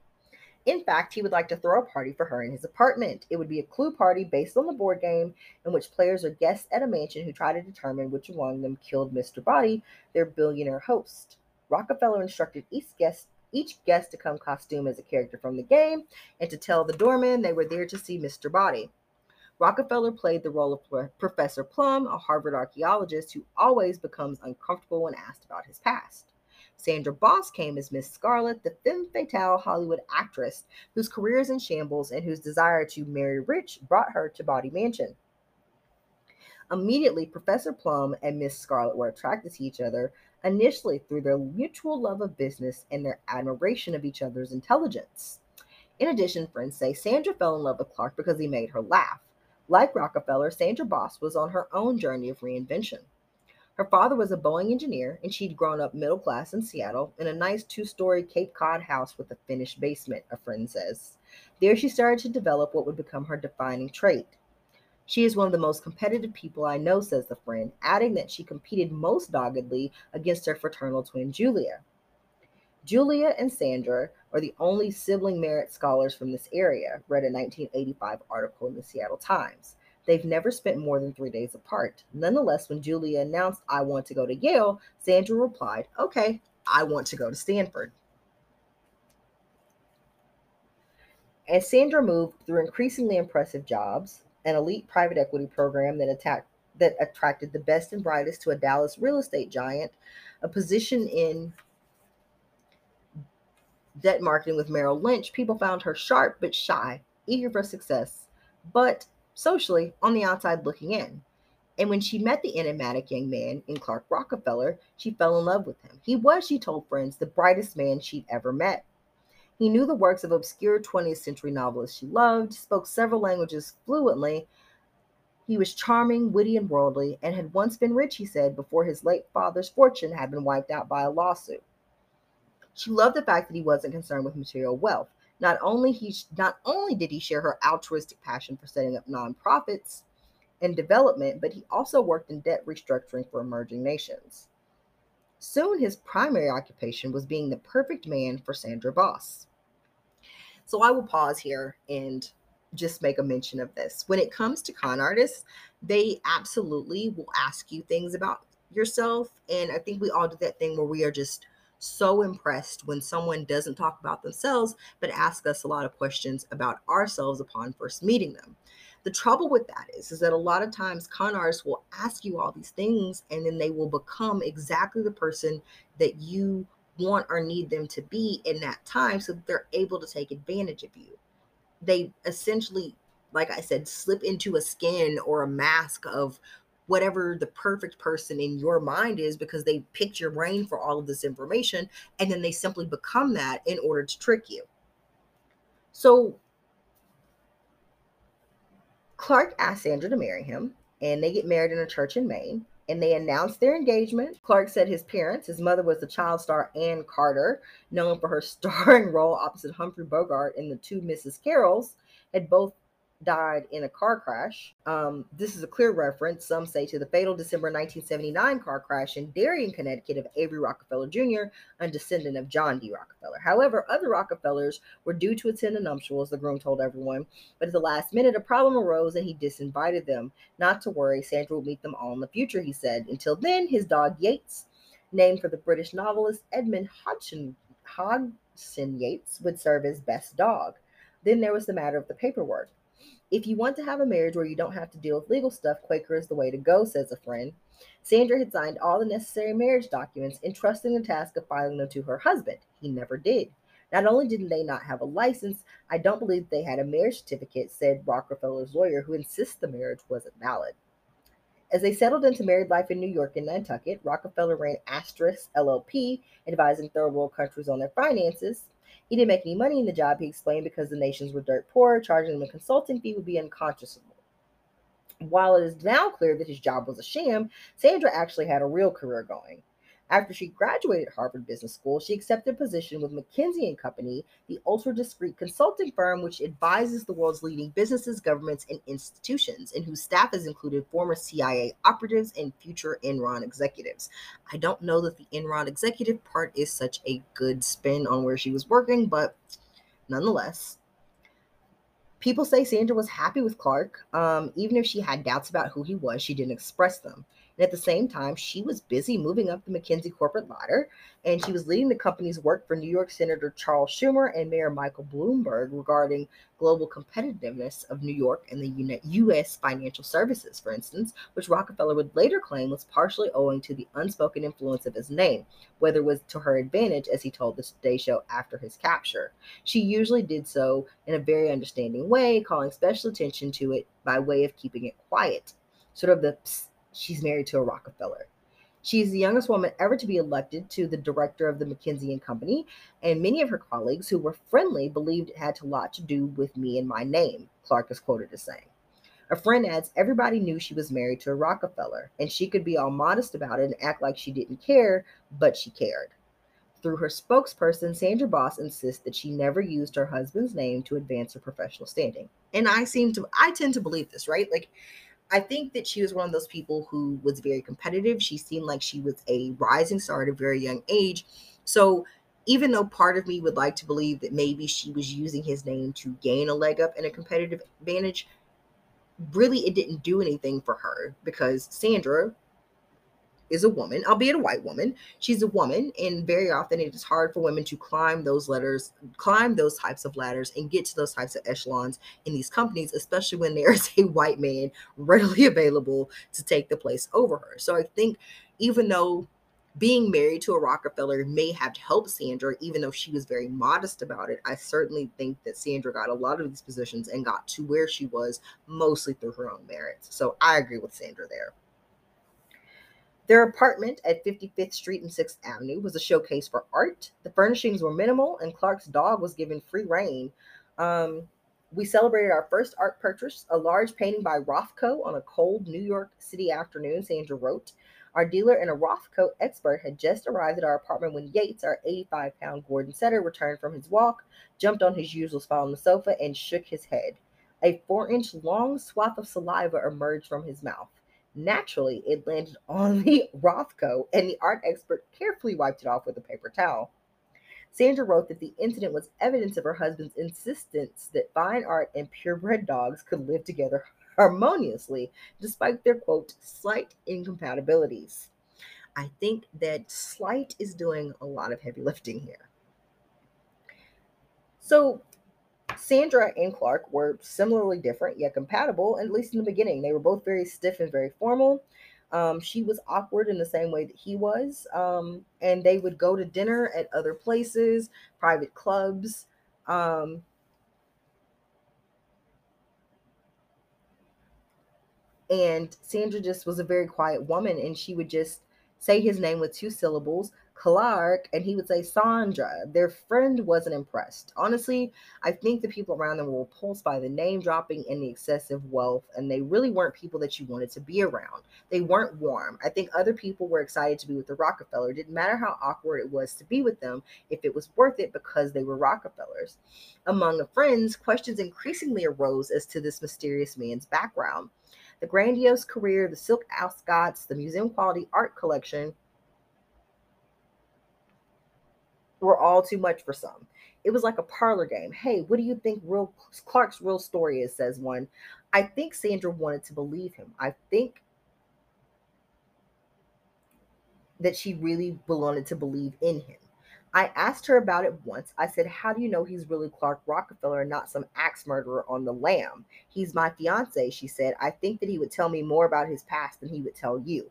In fact, he would like to throw a party for her in his apartment. It would be a clue party based on the board game in which players are guests at a mansion who try to determine which among them killed Mr. Boddy, their billionaire host. Rockefeller instructed each guest each guest to come costumed as a character from the game and to tell the doorman they were there to see Mr. Boddy. Rockefeller played the role of Professor Plum, a Harvard archaeologist who always becomes uncomfortable when asked about his past. Sandra Boss came as Miss Scarlet, the femme fatale Hollywood actress whose career is in shambles and whose desire to marry rich brought her to Boddy Mansion. Immediately, Professor Plum and Miss Scarlet were attracted to each other, initially through their mutual love of business and their admiration of each other's intelligence. In addition, friends say Sandra fell in love with Clark because he made her laugh. Like Rockefeller, Sandra Boss was on her own journey of reinvention. Her father was a Boeing engineer, and she'd grown up middle class in Seattle in a nice two story Cape Cod house with a finished basement, a friend says. There, she started to develop what would become her defining trait. She is one of the most competitive people I know, says the friend, adding that she competed most doggedly against her fraternal twin, Julia. Julia and Sandra are the only sibling merit scholars from this area, read a 1985 article in the Seattle Times. They've never spent more than three days apart. Nonetheless, when Julia announced, I want to go to Yale, Sandra replied, Okay, I want to go to Stanford. As Sandra moved through increasingly impressive jobs, an elite private equity program that, attacked, that attracted the best and brightest to a Dallas real estate giant, a position in debt marketing with Merrill Lynch, people found her sharp but shy, eager for success, but socially on the outside looking in. And when she met the enigmatic young man in Clark Rockefeller, she fell in love with him. He was, she told friends, the brightest man she'd ever met. He knew the works of obscure 20th century novelists she loved, spoke several languages fluently. He was charming, witty, and worldly, and had once been rich, he said, before his late father's fortune had been wiped out by a lawsuit. She loved the fact that he wasn't concerned with material wealth. Not only he not only did he share her altruistic passion for setting up nonprofits and development, but he also worked in debt restructuring for emerging nations. Soon his primary occupation was being the perfect man for Sandra Boss. So I will pause here and just make a mention of this. When it comes to con artists, they absolutely will ask you things about yourself. And I think we all do that thing where we are just so impressed when someone doesn't talk about themselves, but ask us a lot of questions about ourselves upon first meeting them. The trouble with that is, is that a lot of times con artists will ask you all these things and then they will become exactly the person that you want or need them to be in that time so that they're able to take advantage of you. They essentially, like I said, slip into a skin or a mask of whatever the perfect person in your mind is because they picked your brain for all of this information and then they simply become that in order to trick you. So Clark asked Sandra to marry him and they get married in a church in Maine and they announced their engagement. Clark said his parents, his mother was the child star Ann Carter, known for her <laughs> starring role opposite Humphrey Bogart in the two Mrs. Carrolls, had both died in a car crash. Um, this is a clear reference, some say, to the fatal December 1979 car crash in Darien, Connecticut of Avery Rockefeller Jr., a descendant of John D. Rockefeller. However, other Rockefellers were due to attend the nuptials, the groom told everyone, but at the last minute, a problem arose and he disinvited them. Not to worry, Sandra will meet them all in the future, he said. Until then, his dog Yates, named for the British novelist Edmund Hodgson, Hodgson Yates, would serve as best dog. Then there was the matter of the paperwork. If you want to have a marriage where you don't have to deal with legal stuff, Quaker is the way to go, says a friend. Sandra had signed all the necessary marriage documents, entrusting the task of filing them to her husband. He never did. Not only did they not have a license, I don't believe they had a marriage certificate, said Rockefeller's lawyer, who insists the marriage wasn't valid. As they settled into married life in New York and Nantucket, Rockefeller ran Asterisk LLP, advising third world countries on their finances. He didn't make any money in the job, he explained, because the nations were dirt poor. Charging him a consulting fee would be unconscionable. While it is now clear that his job was a sham, Sandra actually had a real career going. After she graduated Harvard Business School, she accepted a position with McKinsey and Company, the ultra discreet consulting firm which advises the world's leading businesses, governments, and institutions, and whose staff has included former CIA operatives and future Enron executives. I don't know that the Enron executive part is such a good spin on where she was working, but nonetheless. People say Sandra was happy with Clark. Um, even if she had doubts about who he was, she didn't express them. And at the same time, she was busy moving up the McKinsey corporate ladder, and she was leading the company's work for New York Senator Charles Schumer and Mayor Michael Bloomberg regarding global competitiveness of New York and the U.S. financial services, for instance, which Rockefeller would later claim was partially owing to the unspoken influence of his name, whether it was to her advantage, as he told the Today Show after his capture. She usually did so in a very understanding way, calling special attention to it by way of keeping it quiet. Sort of the she's married to a Rockefeller. She's the youngest woman ever to be elected to the director of the McKinsey and Company, and many of her colleagues who were friendly believed it had a lot to do with me and my name, Clark is quoted as saying. A friend adds, everybody knew she was married to a Rockefeller, and she could be all modest about it and act like she didn't care, but she cared. Through her spokesperson, Sandra Boss insists that she never used her husband's name to advance her professional standing. And I seem to, I tend to believe this, right? Like, I think that she was one of those people who was very competitive. She seemed like she was a rising star at a very young age. So even though part of me would like to believe that maybe she was using his name to gain a leg up and a competitive advantage, really it didn't do anything for her because Sandra, is a woman, albeit a white woman. She's a woman, and very often it is hard for women to climb those letters, climb those types of ladders, and get to those types of echelons in these companies, especially when there <laughs> is a white man readily available to take the place over her. So I think even though being married to a Rockefeller may have helped Sandra, even though she was very modest about it. I certainly think that Sandra got a lot of these positions and got to where she was mostly through her own merits. So I agree with Sandra there. Their apartment at 55th Street and 6th Avenue was a showcase for art. The furnishings were minimal, and Clark's dog was given free reign. Um, we celebrated our first art purchase, a large painting by Rothko on a cold New York City afternoon, Sandra wrote. Our dealer and a Rothko expert had just arrived at our apartment when Yates, our 85 pound Gordon setter, returned from his walk, jumped on his usual spot on the sofa, and shook his head. A four inch long swath of saliva emerged from his mouth. Naturally, it landed on the <laughs> Rothko, and the art expert carefully wiped it off with a paper towel. Sandra wrote that the incident was evidence of her husband's insistence that fine art and purebred dogs could live together harmoniously, despite their quote, slight incompatibilities. I think that slight is doing a lot of heavy lifting here. So, Sandra and Clark were similarly different yet compatible, at least in the beginning. They were both very stiff and very formal. Um, she was awkward in the same way that he was. Um, and they would go to dinner at other places, private clubs. Um, and Sandra just was a very quiet woman, and she would just say his name with two syllables, Clark, and he would say Sandra. Their friend wasn't impressed. Honestly, I think the people around them were repulsed by the name dropping and the excessive wealth, and they really weren't people that you wanted to be around. They weren't warm. I think other people were excited to be with the Rockefeller. It didn't matter how awkward it was to be with them, if it was worth it because they were Rockefellers. Among the friends, questions increasingly arose as to this mysterious man's background. The grandiose career, the silk ascots, the museum quality art collection were all too much for some. It was like a parlor game. Hey, what do you think real Clark's real story is? says one. I think Sandra wanted to believe him. I think that she really wanted to believe in him. I asked her about it once. I said, How do you know he's really Clark Rockefeller and not some axe murderer on the lam? He's my fiance, she said. I think that he would tell me more about his past than he would tell you.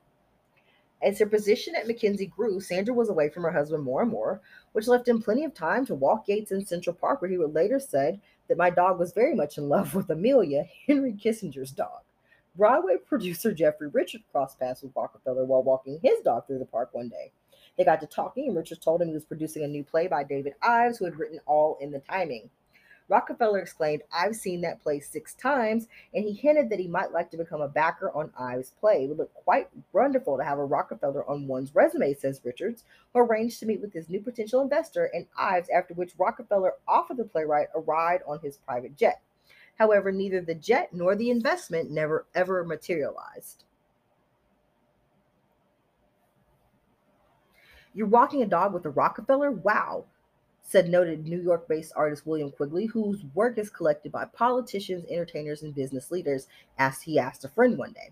As her position at McKinsey grew, Sandra was away from her husband more and more, which left him plenty of time to walk Yates in Central Park, where he would later said that my dog was very much in love with Amelia, Henry Kissinger's dog. Broadway producer Jeffrey Richards crossed paths with Rockefeller while walking his dog through the park one day. They got to talking, and Richards told him he was producing a new play by David Ives, who had written All in the Timing. Rockefeller exclaimed, I've seen that play six times, and he hinted that he might like to become a backer on Ives' play. It would look quite wonderful to have a Rockefeller on one's resume, says Richards, who arranged to meet with his new potential investor and Ives, after which Rockefeller offered the playwright a ride on his private jet. However, neither the jet nor the investment never ever materialized. You're walking a dog with a Rockefeller? Wow, said noted New York based artist William Quigley, whose work is collected by politicians, entertainers, and business leaders, asked he asked a friend one day.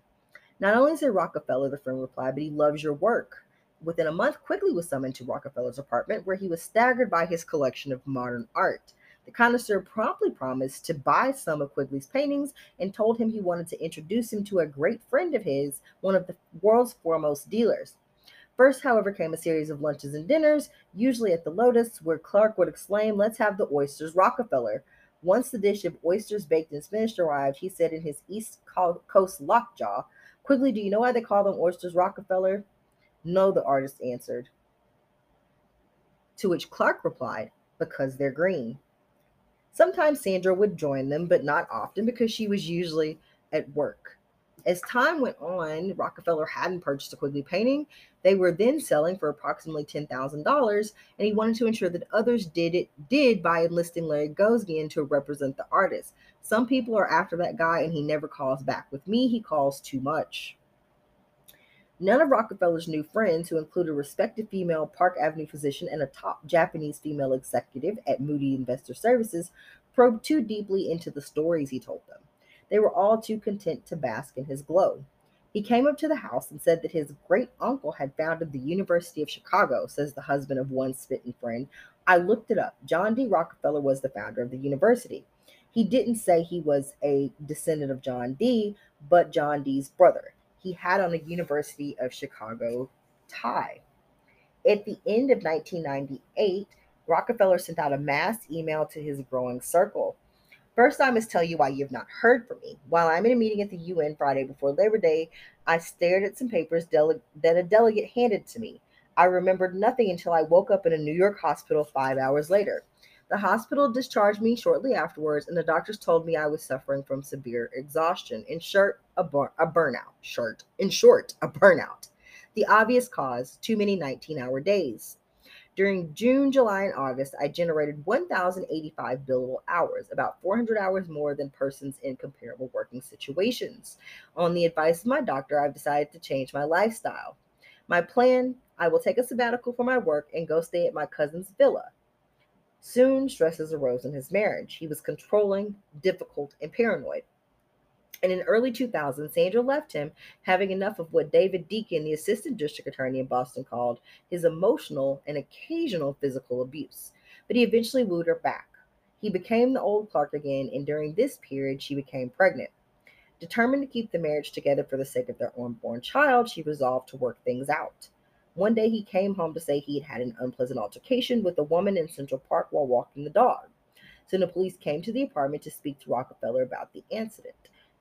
Not only said Rockefeller, the friend replied, but he loves your work. Within a month, Quigley was summoned to Rockefeller's apartment, where he was staggered by his collection of modern art. The connoisseur promptly promised to buy some of Quigley's paintings and told him he wanted to introduce him to a great friend of his, one of the world's foremost dealers. First, however, came a series of lunches and dinners, usually at the Lotus, where Clark would exclaim, Let's have the oysters, Rockefeller. Once the dish of oysters baked and finished arrived, he said in his East Coast lockjaw, Quigley, do you know why they call them oysters, Rockefeller? No, the artist answered. To which Clark replied, Because they're green. Sometimes Sandra would join them, but not often because she was usually at work. As time went on, Rockefeller hadn't purchased a Quigley painting. They were then selling for approximately $10,000, and he wanted to ensure that others did it did by enlisting Larry Gagosian to represent the artist. Some people are after that guy and he never calls back. With me, he calls too much. None of Rockefeller's new friends, who included a respected female Park Avenue physician and a top Japanese female executive at Moody Investor Services, probed too deeply into the stories he told them. They were all too content to bask in his glow. He came up to the house and said that his great uncle had founded the University of Chicago, says the husband of one smitten friend. I looked it up. John D. Rockefeller was the founder of the university. He didn't say he was a descendant of John D., but John D.'s brother. He had on a University of Chicago tie. At the end of 1998, Rockefeller sent out a mass email to his growing circle. First, I must tell you why you have not heard from me. While I'm in a meeting at the UN Friday before Labor Day, I stared at some papers dele- that a delegate handed to me. I remembered nothing until I woke up in a New York hospital five hours later. The hospital discharged me shortly afterwards, and the doctors told me I was suffering from severe exhaustion. In short, a, bur- a burnout. Short. In short, a burnout. The obvious cause: too many 19-hour days. During June, July, and August, I generated 1,085 billable hours, about 400 hours more than persons in comparable working situations. On the advice of my doctor, I've decided to change my lifestyle. My plan I will take a sabbatical from my work and go stay at my cousin's villa. Soon, stresses arose in his marriage. He was controlling, difficult, and paranoid. And in early 2000, Sandra left him, having enough of what David Deakin, the assistant district attorney in Boston, called his emotional and occasional physical abuse. But he eventually wooed her back. He became the old Clark again, and during this period, she became pregnant. Determined to keep the marriage together for the sake of their unborn child, she resolved to work things out. One day, he came home to say he had had an unpleasant altercation with a woman in Central Park while walking the dog. So the police came to the apartment to speak to Rockefeller about the incident.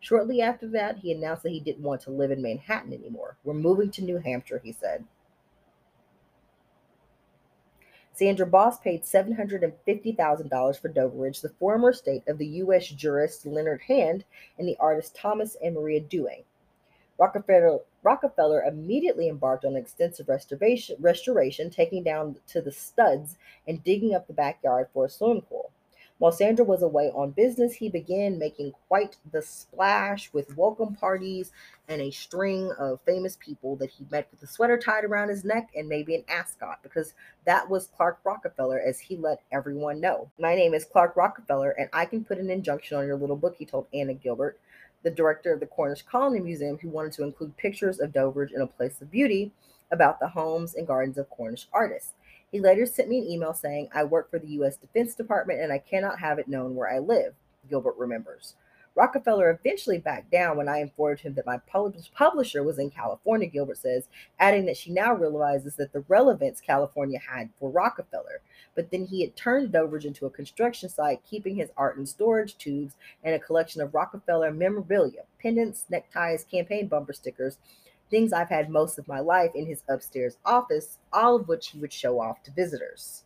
Shortly after that, he announced that he didn't want to live in Manhattan anymore. We're moving to New Hampshire, he said. Sandra Boss paid $750,000 for Doveridge, the former estate of the U.S. jurist Leonard Hand and the artist Thomas and Maria Dewing. Rockefeller, Rockefeller immediately embarked on extensive restoration, restoration, taking down to the studs and digging up the backyard for a swimming pool. While Sandra was away on business, he began making quite the splash with welcome parties and a string of famous people that he met with a sweater tied around his neck and maybe an ascot, because that was Clark Rockefeller, as he let everyone know. My name is Clark Rockefeller, and I can put an injunction on your little book, he told Anna Gilbert, the director of the Cornish Colony Museum, who wanted to include pictures of Doveridge in a place of beauty about the homes and gardens of Cornish artists. He later sent me an email saying, I work for the U.S. Defense Department and I cannot have it known where I live, Gilbert remembers. Rockefeller eventually backed down when I informed him that my publisher was in California, Gilbert says, adding that she now realizes that the relevance California had for Rockefeller. But then he had turned Doveridge into a construction site, keeping his art in storage tubes and a collection of Rockefeller memorabilia, pendants, neckties, campaign bumper stickers, things I've had most of my life in his upstairs office, all of which he would show off to visitors.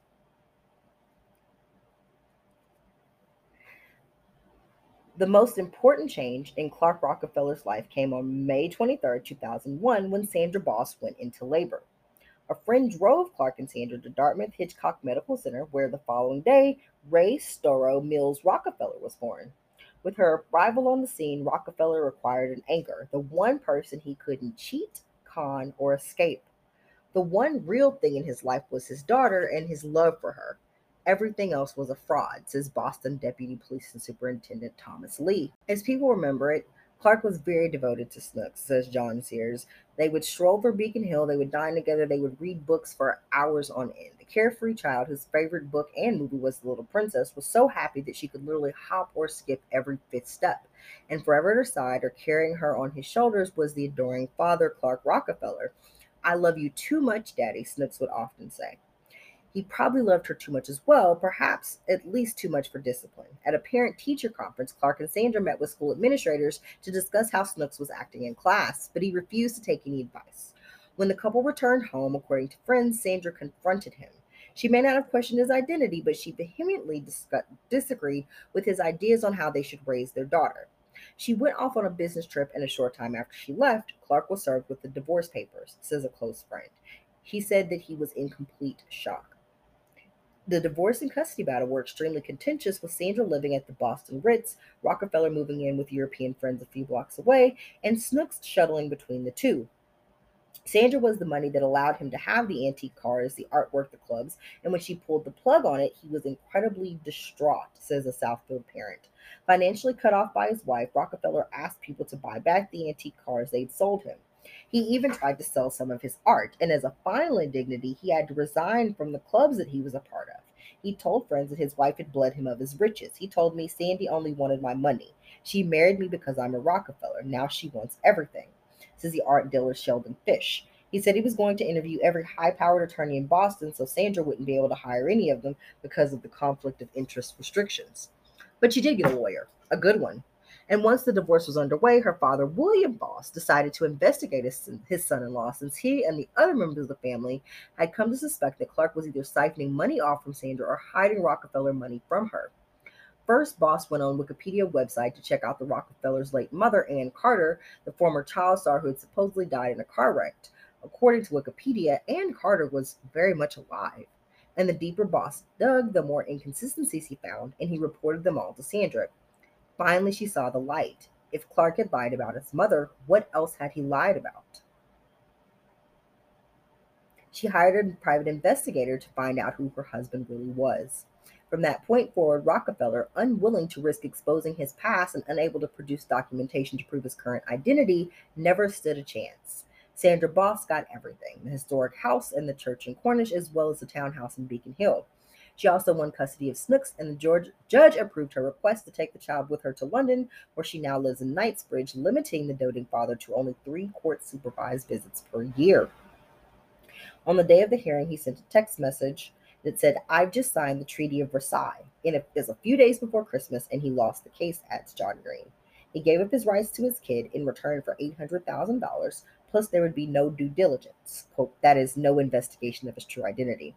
The most important change in Clark Rockefeller's life came on May 23, 2001, when Sandra Boss went into labor. A friend drove Clark and Sandra to Dartmouth Hitchcock Medical Center, where the following day, Reigh Storrow Mills Rockefeller was born. With her arrival on the scene, Rockefeller required an anchor, the one person he couldn't cheat, con, or escape. The one real thing in his life was his daughter and his love for her. Everything else was a fraud, says Boston Deputy Police Superintendent Thomas Lee. As people remember it, Clark was very devoted to Snooks, says John Sears. They would stroll over Beacon Hill, they would dine together, they would read books for hours on end. Carefree child, whose favorite book and movie was The Little Princess, was so happy that she could literally hop or skip every fifth step. And forever at her side, or carrying her on his shoulders, was the adoring father, Clark Rockefeller. I love you too much, Daddy, Snooks would often say. He probably loved her too much as well, perhaps at least too much for discipline. At a parent teacher conference, Clark and Sandra met with school administrators to discuss how Snooks was acting in class, but he refused to take any advice. When the couple returned home, according to friends, Sandra confronted him. She may not have questioned his identity, but she vehemently disagreed with his ideas on how they should raise their daughter. She went off on a business trip, and a short time after she left, Clark was served with the divorce papers, says a close friend. He said that he was in complete shock. The divorce and custody battle were extremely contentious, with Sandra living at the Boston Ritz, Rockefeller moving in with European friends a few blocks away, and Snooks shuttling between the two. Sandra was the money that allowed him to have the antique cars, the artwork, the clubs, and when she pulled the plug on it, he was incredibly distraught, says a Southfield parent. Financially cut off by his wife, Rockefeller asked people to buy back the antique cars they'd sold him. He even tried to sell some of his art, and as a final indignity, he had to resign from the clubs that he was a part of. He told friends that his wife had bled him of his riches. He told me Sandy only wanted my money. She married me because I'm a Rockefeller. Now she wants everything, says the art dealer Sheldon Fish. He said he was going to interview every high powered attorney in Boston so Sandra wouldn't be able to hire any of them because of the conflict of interest restrictions. But she did get a lawyer, a good one. And once the divorce was underway, her father, William Boss, decided to investigate his, his son in law since he and the other members of the family had come to suspect that Clark was either siphoning money off from Sandra or hiding Rockefeller money from her. First, Boss went on Wikipedia website to check out the Rockefellers' late mother, Ann Carter, the former child star who had supposedly died in a car wreck. According to Wikipedia, Ann Carter was very much alive. And the deeper Boss dug, the more inconsistencies he found, and he reported them all to Sandra. Finally, she saw the light. If Clark had lied about his mother, what else had he lied about? She hired a private investigator to find out who her husband really was. From that point forward, Rockefeller, unwilling to risk exposing his past and unable to produce documentation to prove his current identity, never stood a chance. Sandra Boss got everything the historic house and the church in Cornish, as well as the townhouse in Beacon Hill. She also won custody of Snooks, and the George, judge approved her request to take the child with her to London, where she now lives in Knightsbridge, limiting the doting father to only three court supervised visits per year. On the day of the hearing, he sent a text message that said, I've just signed the Treaty of Versailles. And it was a few days before Christmas, and he lost the case, adds John Green. He gave up his rights to his kid in return for $800,000, plus there would be no due diligence. Quote, that is, no investigation of his true identity.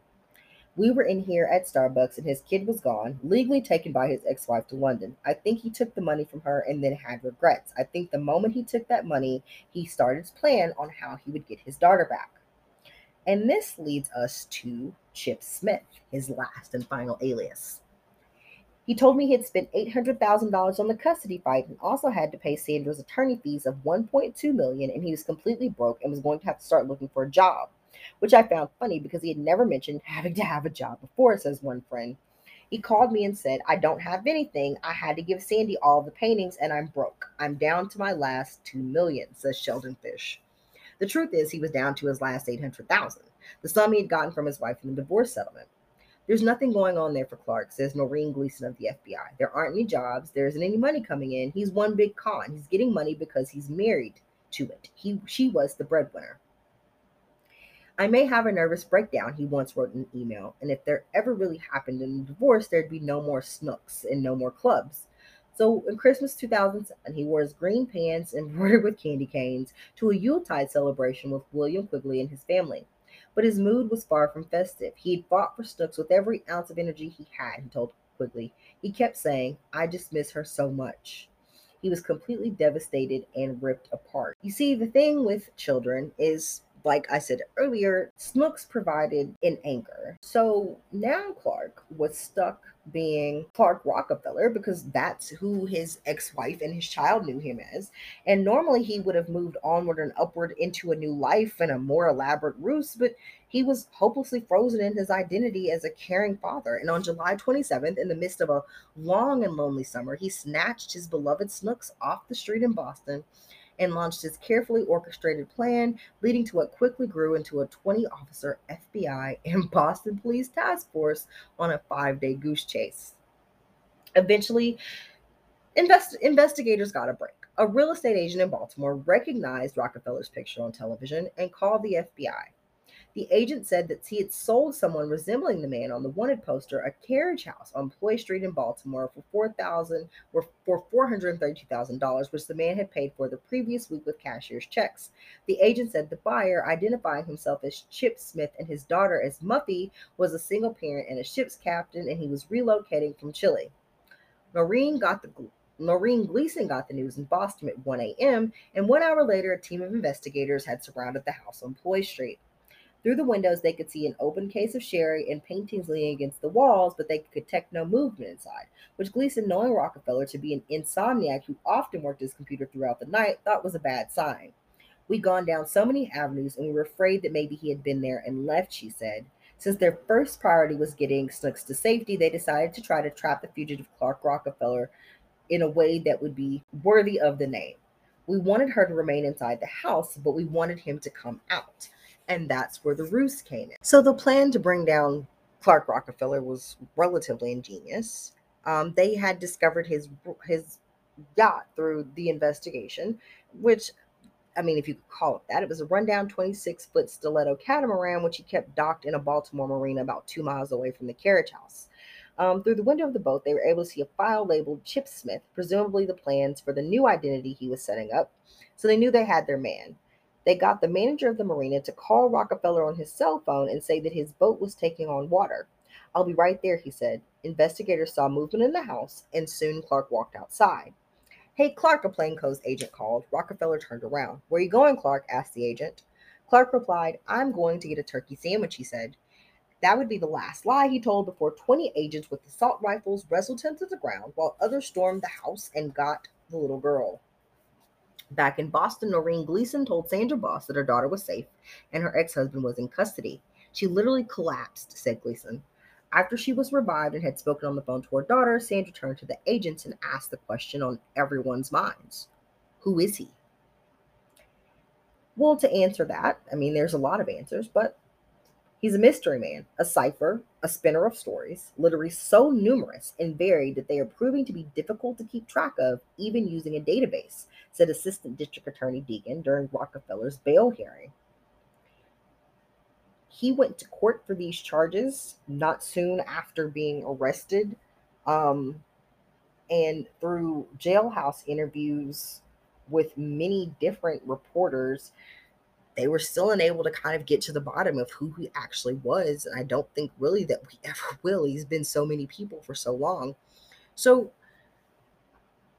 We were in here at Starbucks and his kid was gone, legally taken by his ex wife to London. I think he took the money from her and then had regrets. I think the moment he took that money, he started his plan on how he would get his daughter back. And this leads us to Chip Smith, his last and final alias. He told me he had spent $800,000 on the custody fight and also had to pay Sandra's attorney fees of 1.2 million and he was completely broke and was going to have to start looking for a job which I found funny because he had never mentioned having to have a job before, says one friend. He called me and said, I don't have anything. I had to give Sandy all the paintings and I'm broke. I'm down to my last two million, says Sheldon Fish. The truth is, he was down to his last 800,000, the sum he had gotten from his wife in the divorce settlement. There's nothing going on there for Clark, says Noreen Gleason of the FBI. There aren't any jobs. There isn't any money coming in. He's one big con. He's getting money because he's married to it. He she was the breadwinner. I may have a nervous breakdown, he once wrote in an email, and if there ever really happened in a divorce, there'd be no more snooks and no more clubs. So in Christmas 2007, he wore his green pants embroidered with candy canes to a Yuletide celebration with William Quigley and his family. But his mood was far from festive. He had fought for Snooks with every ounce of energy he had, he told Quigley. He kept saying, I just miss her so much. He was completely devastated and ripped apart. You see, the thing with children is like I said earlier, Snooks provided an anchor. So now Clark was stuck being Clark Rockefeller because that's who his ex wife and his child knew him as. And normally he would have moved onward and upward into a new life and a more elaborate ruse, but he was hopelessly frozen in his identity as a caring father. And on July 27th, in the midst of a long and lonely summer, he snatched his beloved Snooks off the street in Boston and launched his carefully orchestrated plan, leading to what quickly grew into a 20 officer FBI and <laughs> Boston Police task force on a five day goose chase. Eventually, invest- investigators got a break. A real estate agent in Baltimore recognized Rockefeller's picture on television and called the FBI. The agent said that he had sold someone resembling the man on the wanted poster a carriage house on Ploy Street in Baltimore for four thousand or for four hundred thirty-two thousand dollars, which the man had paid for the previous week with cashier's checks. The agent said the buyer, identifying himself as Chip Smith and his daughter as Muffy, was a single parent and a ship's captain, and he was relocating from Chile. Noreen got the Noreen Gleason got the news in Boston at 1 a.m., and one hour later, a team of investigators had surrounded the house on Ploy Street. Through the windows, they could see an open case of sherry and paintings leaning against the walls, but they could detect no movement inside, which Gleason, knowing Rockefeller to be an insomniac who often worked his computer throughout the night, thought was a bad sign. We'd gone down so many avenues and we were afraid that maybe he had been there and left, she said. Since their first priority was getting Snooks to safety, they decided to try to trap the fugitive Clark Rockefeller in a way that would be worthy of the name. We wanted her to remain inside the house, but we wanted him to come out and that's where the ruse came in. So the plan to bring down Clark Rockefeller was relatively ingenious. Um, they had discovered his his yacht through the investigation, which I mean, if you could call it that, it was a rundown 26 foot stiletto catamaran, which he kept docked in a Baltimore marina about two miles away from the carriage house. Um, through the window of the boat, they were able to see a file labeled Chip Smith, presumably the plans for the new identity he was setting up. So they knew they had their man. They got the manager of the marina to call Rockefeller on his cell phone and say that his boat was taking on water. I'll be right there, he said. Investigators saw movement in the house, and soon Clark walked outside. Hey, Clark, a plainclothes agent called. Rockefeller turned around. Where are you going, Clark? asked the agent. Clark replied, I'm going to get a turkey sandwich, he said. That would be the last lie he told before 20 agents with assault rifles wrestled him to the ground while others stormed the house and got the little girl. Back in Boston, Noreen Gleason told Sandra Boss that her daughter was safe and her ex husband was in custody. She literally collapsed, said Gleason. After she was revived and had spoken on the phone to her daughter, Sandra turned to the agents and asked the question on everyone's minds Who is he? Well, to answer that, I mean, there's a lot of answers, but He's a mystery man, a cipher, a spinner of stories, literally so numerous and varied that they are proving to be difficult to keep track of, even using a database, said Assistant District Attorney Deegan during Rockefeller's bail hearing. He went to court for these charges not soon after being arrested. Um, and through jailhouse interviews with many different reporters, they were still unable to kind of get to the bottom of who he actually was. And I don't think really that we <laughs> ever will. He's been so many people for so long. So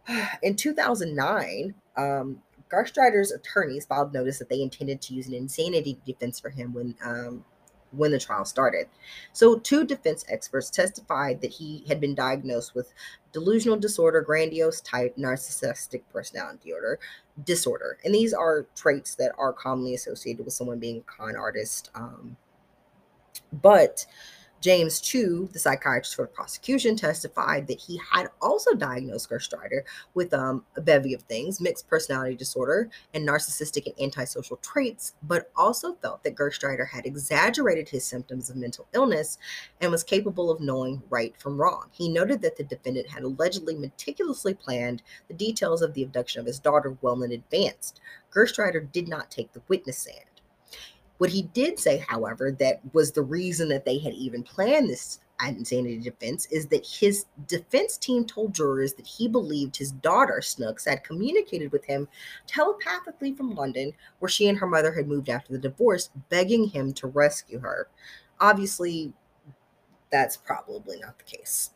<sighs> in 2009, um, Garstrider's attorneys filed notice that they intended to use an insanity defense for him when um, when the trial started. So, two defense experts testified that he had been diagnosed with delusional disorder, grandiose type narcissistic personality disorder, disorder, and these are traits that are commonly associated with someone being a con artist. Um, but James Chu, the psychiatrist for the prosecution, testified that he had also diagnosed Gerstrider with um, a bevy of things mixed personality disorder and narcissistic and antisocial traits, but also felt that Gerstrider had exaggerated his symptoms of mental illness and was capable of knowing right from wrong. He noted that the defendant had allegedly meticulously planned the details of the abduction of his daughter well in advance. Gerstrider did not take the witness stand. What he did say, however, that was the reason that they had even planned this insanity defense is that his defense team told jurors that he believed his daughter, Snooks, had communicated with him telepathically from London, where she and her mother had moved after the divorce, begging him to rescue her. Obviously, that's probably not the case.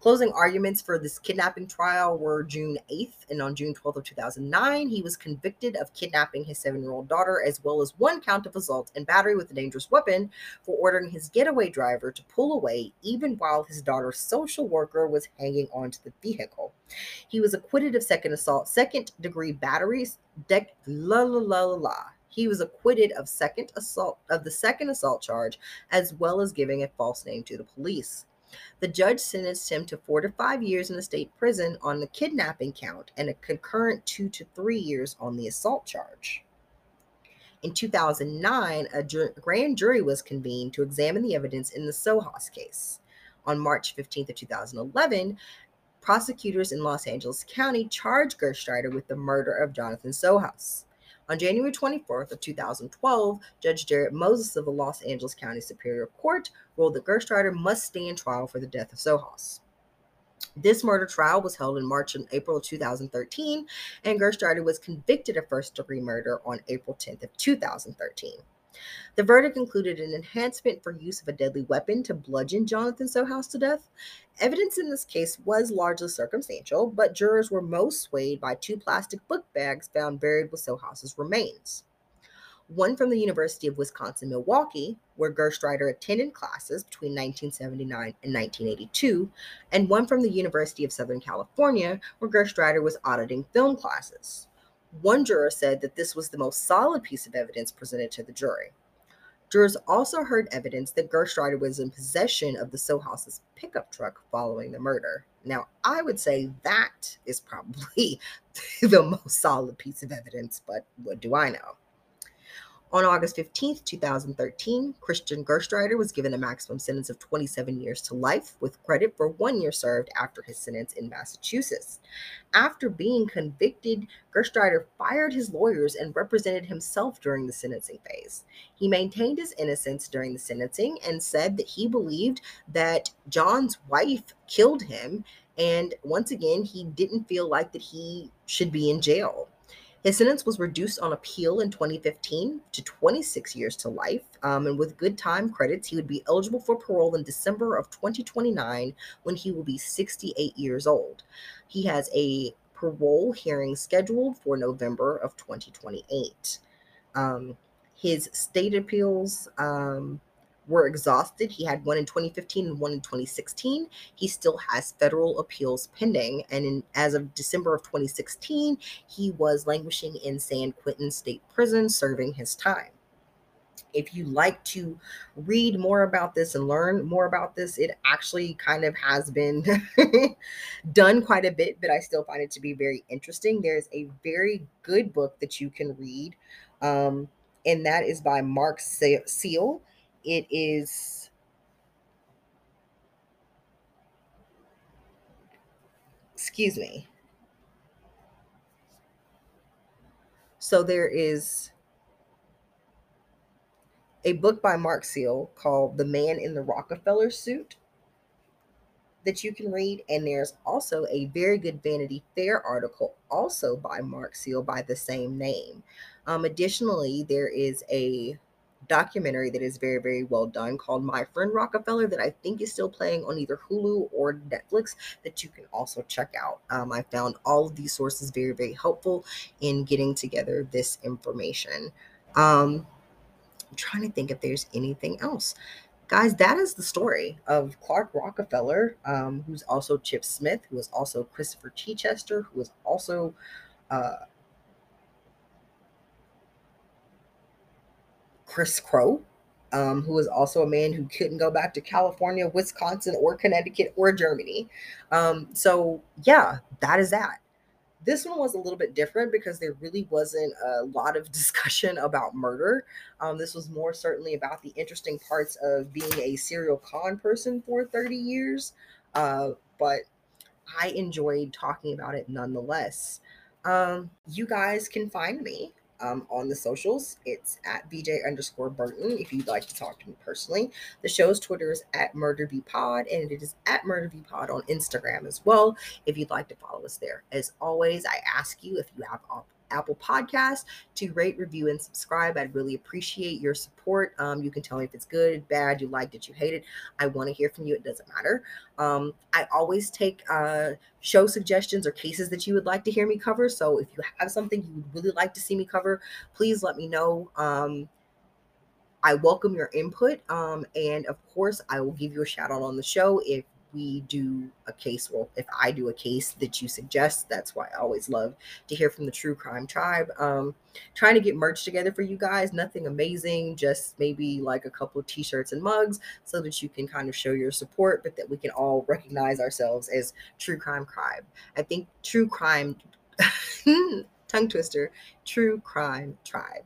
Closing arguments for this kidnapping trial were June 8th, and on June 12th of 2009, he was convicted of kidnapping his seven-year-old daughter, as well as one count of assault and battery with a dangerous weapon for ordering his getaway driver to pull away, even while his daughter's social worker was hanging onto the vehicle. He was acquitted of second assault, second-degree batteries, la la la la la. He was acquitted of second assault of the second assault charge, as well as giving a false name to the police. The judge sentenced him to four to five years in the state prison on the kidnapping count and a concurrent two to three years on the assault charge. In 2009, a grand jury was convened to examine the evidence in the Sohus case. On March 15th of 2011, prosecutors in Los Angeles County charged Gerstreiter with the murder of Jonathan Sohus. On January 24th of 2012, Judge Jarrett Moses of the Los Angeles County Superior Court ruled that Gerstreiter must stand trial for the death of Sohus. This murder trial was held in March and April of 2013, and Gerstreiter was convicted of first degree murder on April 10th of 2013. The verdict included an enhancement for use of a deadly weapon to bludgeon Jonathan Sohus to death. Evidence in this case was largely circumstantial, but jurors were most swayed by two plastic book bags found buried with Sohus's remains. One from the University of Wisconsin Milwaukee, where Gerstreiter attended classes between 1979 and 1982, and one from the University of Southern California, where Gerstreiter was auditing film classes. One juror said that this was the most solid piece of evidence presented to the jury. Jurors also heard evidence that Gerstreiter was in possession of the Sohus's pickup truck following the murder. Now, I would say that is probably <laughs> the most solid piece of evidence, but what do I know? On August 15, 2013, Christian Gerstreiter was given a maximum sentence of 27 years to life, with credit for one year served after his sentence in Massachusetts. After being convicted, Gerstreiter fired his lawyers and represented himself during the sentencing phase. He maintained his innocence during the sentencing and said that he believed that John's wife killed him, and once again, he didn't feel like that he should be in jail. His sentence was reduced on appeal in 2015 to 26 years to life. Um, and with good time credits, he would be eligible for parole in December of 2029 when he will be 68 years old. He has a parole hearing scheduled for November of 2028. Um, his state appeals um, were exhausted. He had one in 2015 and one in 2016. He still has federal appeals pending. And in, as of December of 2016, he was languishing in San Quentin State Prison serving his time. If you like to read more about this and learn more about this, it actually kind of has been <laughs> done quite a bit, but I still find it to be very interesting. There's a very good book that you can read, um, and that is by Mark Seal it is excuse me. So there is a book by Mark Seal called The Man in the Rockefeller Suit that you can read. And there's also a very good Vanity Fair article, also by Mark Seal, by the same name. Um, additionally, there is a documentary that is very, very well done called My Friend Rockefeller that I think is still playing on either Hulu or Netflix that you can also check out. Um, I found all of these sources very, very helpful in getting together this information. Um, I'm trying to think if there's anything else. Guys, that is the story of Clark Rockefeller, um, who's also Chip Smith, who is also Christopher Chichester, who is also uh, Chris Crowe, um, who was also a man who couldn't go back to California, Wisconsin, or Connecticut or Germany. Um, so, yeah, that is that. This one was a little bit different because there really wasn't a lot of <laughs> discussion about murder. Um, this was more certainly about the interesting parts of being a serial con person for 30 years. Uh, but I enjoyed talking about it nonetheless. Um, you guys can find me um, on the socials. It's at BJ underscore Burton if you'd like to talk to me personally. The show's Twitter is at Murder V Pod, and it is at Murder V Pod on Instagram as well if you'd like to follow us there. As always, I ask you if you have Apple Podcast to rate, review, and subscribe. I'd really appreciate your support. Um, you can tell me if it's good, bad, you liked it, you hate it. I want to hear from you. It doesn't matter. Um, I always take uh, show suggestions or cases that you would like to hear me cover. So if you have something you would really like to see me cover, please let me know. Um, I welcome your input. Um, and of course, I will give you a shout out on the show if we do a case, well, if I do a case that you suggest, that's why I always love to hear from the True Crime Tribe. Um, trying to get merch together for you guys, nothing amazing, just maybe like a couple t shirts and mugs so that you can kind of show your support, but that we can all recognize ourselves as True Crime Tribe. I think True Crime, <laughs> tongue twister, True Crime Tribe.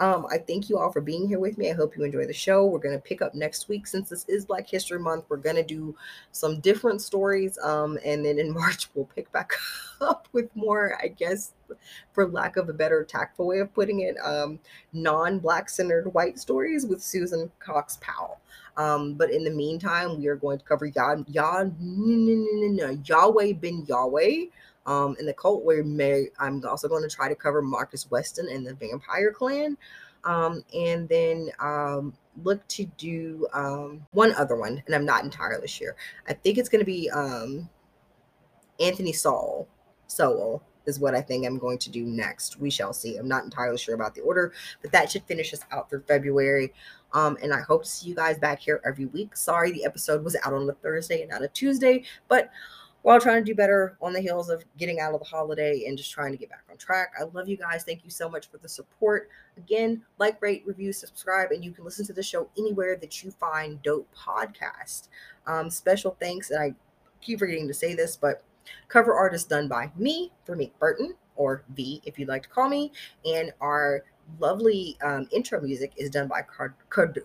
Um, I thank you all for being here with me. I hope you enjoy the show. We're going to pick up next week since this is Black History Month. We're going to do some different stories. Um, and then in <laughs> March, we'll pick back up with more, I guess, for lack of a better tactful way of putting it, um, non Black centered white stories with Susan Cox Powell. Um, but in the meantime, we are going to cover Yah, Yah, Yahweh bin Yahweh um, in the cult where Mary, I'm also going to try to cover Marcus Wesson and the Vampire Clan. Um, and then um, look to do um, one other one, and I'm not entirely sure. I think it's going to be um, Anthony Saul, Sowell is what I think I'm going to do next. We shall see. I'm not entirely sure about the order, but that should finish us out through February. Um, and I hope to see you guys back here every week. Sorry the episode was out on a Thursday and not a Tuesday, but while trying to do better on the heels of getting out of the holiday and just trying to get back on track. I love you guys. Thank you so much for the support. Again, like, rate, review, subscribe, and you can listen to the show anywhere that you find dope podcast. Um, special thanks, and I keep forgetting to say this, but cover art is done by me, Vermeek Burton, or V if you'd like to call me, and our lovely um, intro music is done by Card. Card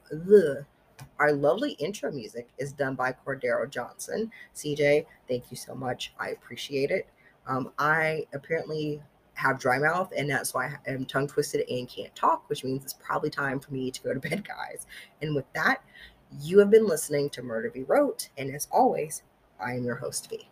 our lovely intro music is done by Cordero Johnson. CJ, thank you so much. I appreciate it. Um, I apparently have dry mouth, and that's why I am tongue twisted and can't talk, which means it's probably time for me to go to <laughs> bed, guys. And with that, you have been listening to Murder Be Wrote, and as always, I am your host, V.